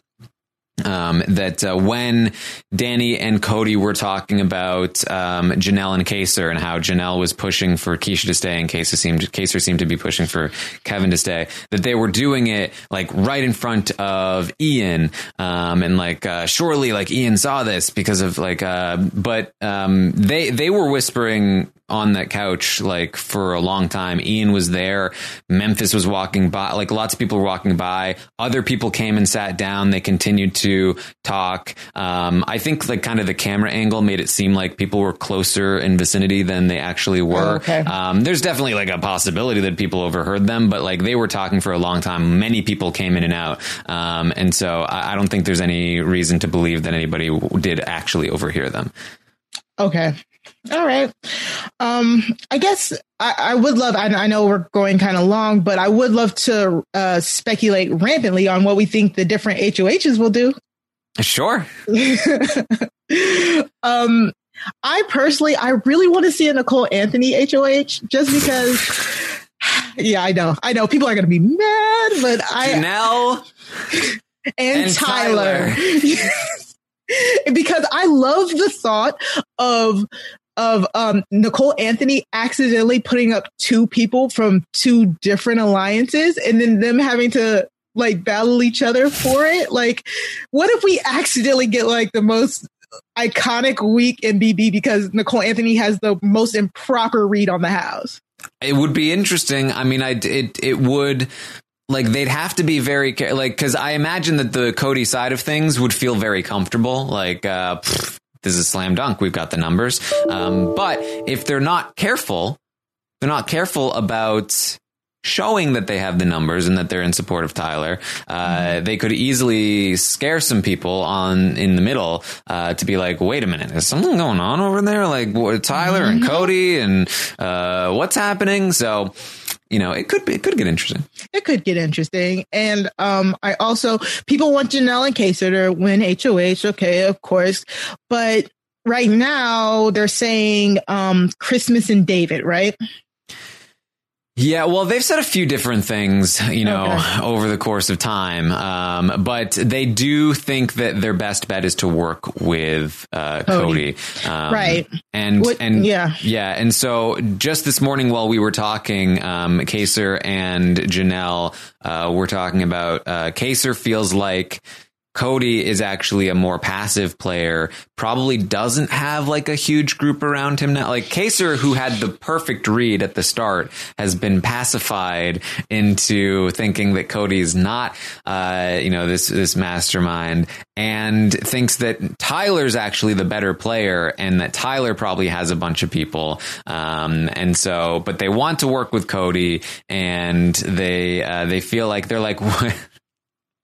Um, that uh, when Dani and Cody were talking about um, Janelle and Kaysar and how Janelle was pushing for Keesha to stay and Kaysar seemed Kaysar seemed to be pushing for Kevin to stay, that they were doing it like right in front of Ian, um, and like uh, surely like Ian saw this because of like, uh, but um, they they were whispering on that couch like for a long time. Ian was there. Memphis was walking by. Like lots of people were walking by. Other people came and sat down. They continued to talk. Um, I think like kind of the camera angle made it seem like people were closer in vicinity than they actually were. Oh, okay. Um, there's definitely like a possibility that people overheard them, but like they were talking for a long time. Many people came in and out. Um, and so I, I don't think there's any reason to believe that anybody w- did actually overhear them. Okay. All right. Um, I guess I, I would love, I, I know we're going kind of long, but I would love to uh, speculate rampantly on what we think the different HOHs will do. Sure. um, I personally, I really want to see a Nicole Anthony HOH just because. Yeah, I know. I know people are going to be mad, but I Janelle and, and Tyler. because I love the thought of of um, Nicole Anthony accidentally putting up two people from two different alliances and then them having to like battle each other for it. Like, what if we accidentally get like the most iconic week in BB because Nicole Anthony has the most improper read on the house? It would be interesting. I mean, I it it would like they'd have to be very like because I imagine that the Cody side of things would feel very comfortable. Like uh, this is a slam dunk. We've got the numbers. Um, but if they're not careful, they're not careful about showing that they have the numbers and that they're in support of Tyler, uh, they could easily scare some people on in the middle uh, to be like, wait a minute, is something going on over there? Like what, Tyler and Cody and uh, what's happening? So, you know, it could be, it could get interesting. it could get interesting. And um, I also people want Janelle and to win HOH. Okay, of course, but right now they're saying um, Christmas and David, right? Yeah, well, they've said a few different things, you know, Okay. over the course of time. Um, but they do think that their best bet is to work with uh, Cody. Cody. Um, Right. And What- and yeah. yeah. And so just this morning while we were talking, um, Kaysar and Janelle uh, were talking about uh, Kaysar feels like. Cody is actually a more passive player, probably doesn't have like a huge group around him now. Like Kaysar, who had the perfect read at the start, has been pacified into thinking that Cody's not, uh, you know, this, this mastermind and thinks that Tyler's actually the better player and that Tyler probably has a bunch of people. Um, and so, but they want to work with Cody and they, uh, they feel like they're like,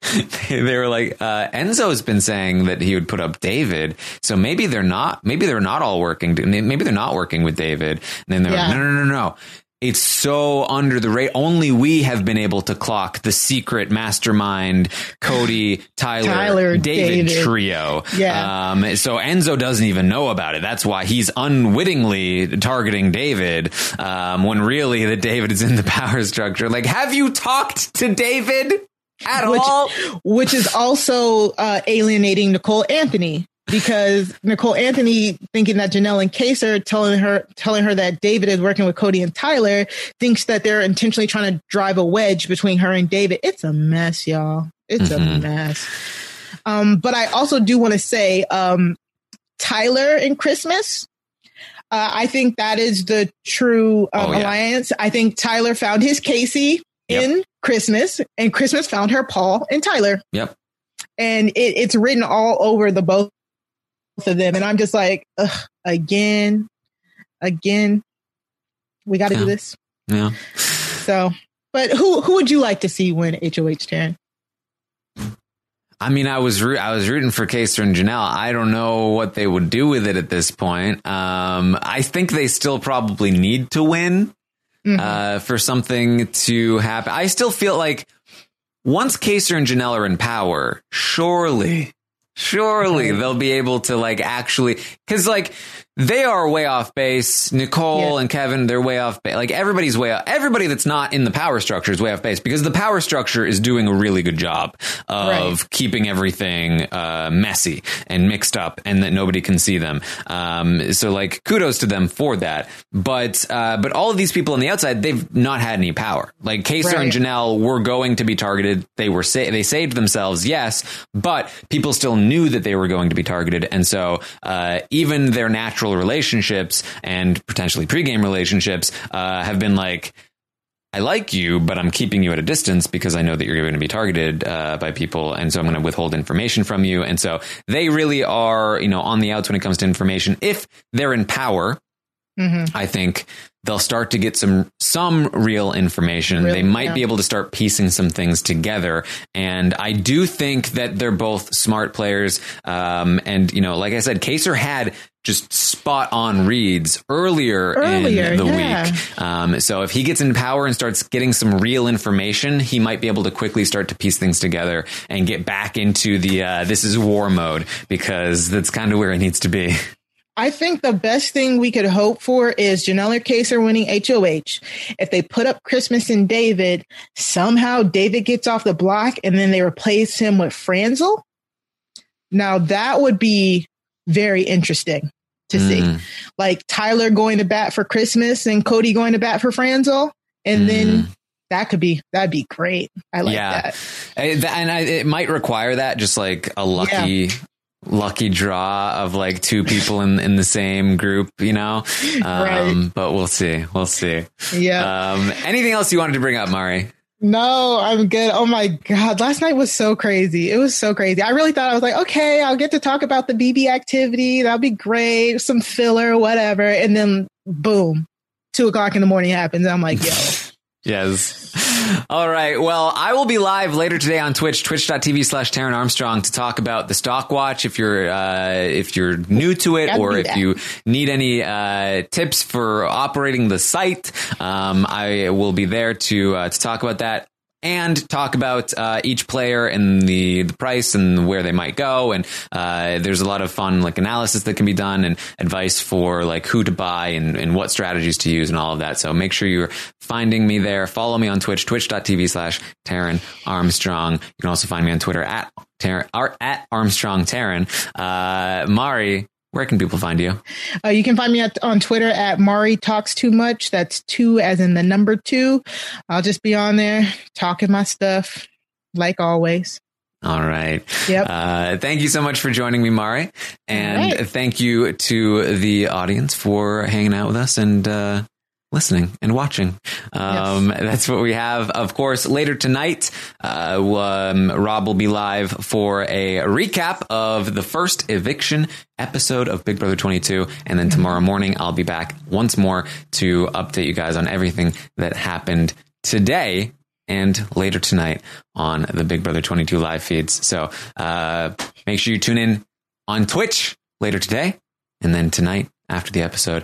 they were like uh, Enzo's been saying that he would put up David, so maybe they're not. Maybe they're not all working. Maybe they're not working with David. And then they're like, no, no, no, no. It's so under the rate. Only we have been able to clock the secret mastermind Cody, Tyler, Tyler, David, David. trio. Yeah. Um, so Enzo doesn't even know about it. That's why he's unwittingly targeting David um, when really that David is in the power structure. Like, have you talked to David at which, all? which is also uh, alienating Nicole Anthony because Nicole Anthony thinking that Janelle and Kaysar telling her telling her that David is working with Cody and Tyler thinks that they're intentionally trying to drive a wedge between her and David. It's a mess, y'all. It's a Mhm. mess. Um, but I also do want to say um, Tyler and Christmas. Uh, I think that is the true um, Oh, yeah. alliance. I think Tyler found his Casey Yep. in Christmas, and Christmas found her Paul and Tyler Yep. and it, it's written all over the both of them. And I'm just like, Ugh, again, again, we got to Yeah. do this. Yeah. So, but who who would you like to see win HOH Taryn? I mean, I was I was rooting for Kaysar and Janelle. I don't know what they would do with it at this point. Um, I think they still probably need to win uh, for something to happen. I still feel like once Kaysar and Janelle are in power, surely, Surely they'll be able to like actually, cause like they are way off base. Nicole and Kevin, they're way off base. Like everybody's way off. Everybody that's not in the power structure is way off base because the power structure is doing a really good job of keeping everything uh, messy and mixed up and that nobody can see them. Um, so like kudos to them for that. But, uh, but all of these people on the outside, they've not had any power. Like Kaysar and Janelle were going to be targeted. They were sa- they saved themselves, yes, but people still knew that they were going to be targeted, and so uh, even their natural relationships and potentially pregame relationships uh, have been like. I like you, but I'm keeping you at a distance because I know that you're going to be targeted uh, by people, and so I'm going to withhold information from you. And so they really are, you know, on the outs when it comes to information. If they're in power, Mm-hmm. I think they'll start to get some some real information. Real- they might yeah. be able to start piecing some things together, and I do think that they're both smart players. Um, and you know, like I said, Kaysar had just spot on reads earlier, Earlier, in the yeah. week. Um, so if he gets in power and starts getting some real information, he might be able to quickly start to piece things together and get back into the uh, this is war mode because that's kind of where it needs to be. I think the best thing we could hope for is Janelle or Kaysar winning HOH. If they put up Christmas and David, somehow David gets off the block and then they replace him with Franzel. Now that would be very interesting to see. Mm. Like Tyler going to bat for Christmas and Cody going to bat for Franzel. And then that could be, that'd be great. I like that. Uh, and I, it might require that just like a lucky lucky draw of like two people in in the same group you know um Right. but we'll see we'll see Yeah. um anything else you wanted to bring up mari No, I'm good. Oh my God. Last night was so crazy. It was so crazy. I really thought I was like, okay, I'll get to talk about the BB activity. That'll be great. Some filler, whatever. And then boom, two o'clock in the morning happens. I'm like, yo, Yes. All right. Well, I will be live later today on Twitch, twitch.tv slash Taryn Armstrong to talk about the stock watch. If you're, uh, if you're new to it or if that. you need any, uh, tips for operating the site, um, I will be there to, uh, to talk about that. And talk about uh, each player and the, the price and where they might go, and uh, there's a lot of fun like analysis that can be done and advice for like who to buy and, and what strategies to use and all of that. So make sure you're finding me there. Follow me on Twitch, twitch.tv slash Taryn Armstrong. You can also find me on Twitter at Taryn, at Armstrong Taryn. Uh, Mari, where can people find you? uh, you can find me at, on Twitter at Mari Talks Too Much. That's two as in the number two. I'll just be on there talking my stuff like always. All right. Yep. Uh, thank you so much for joining me, Mari. And right. thank you to the audience for hanging out with us and, uh, listening and watching. Um, that's what we have. Of course, later tonight, uh, um, Rob will be live for a recap of the first eviction episode of Big Brother 22. And then tomorrow morning, I'll be back once more to update you guys on everything that happened today and later tonight on the Big Brother 22 live feeds. So uh, make sure you tune in on Twitch later today and then tonight after the episode.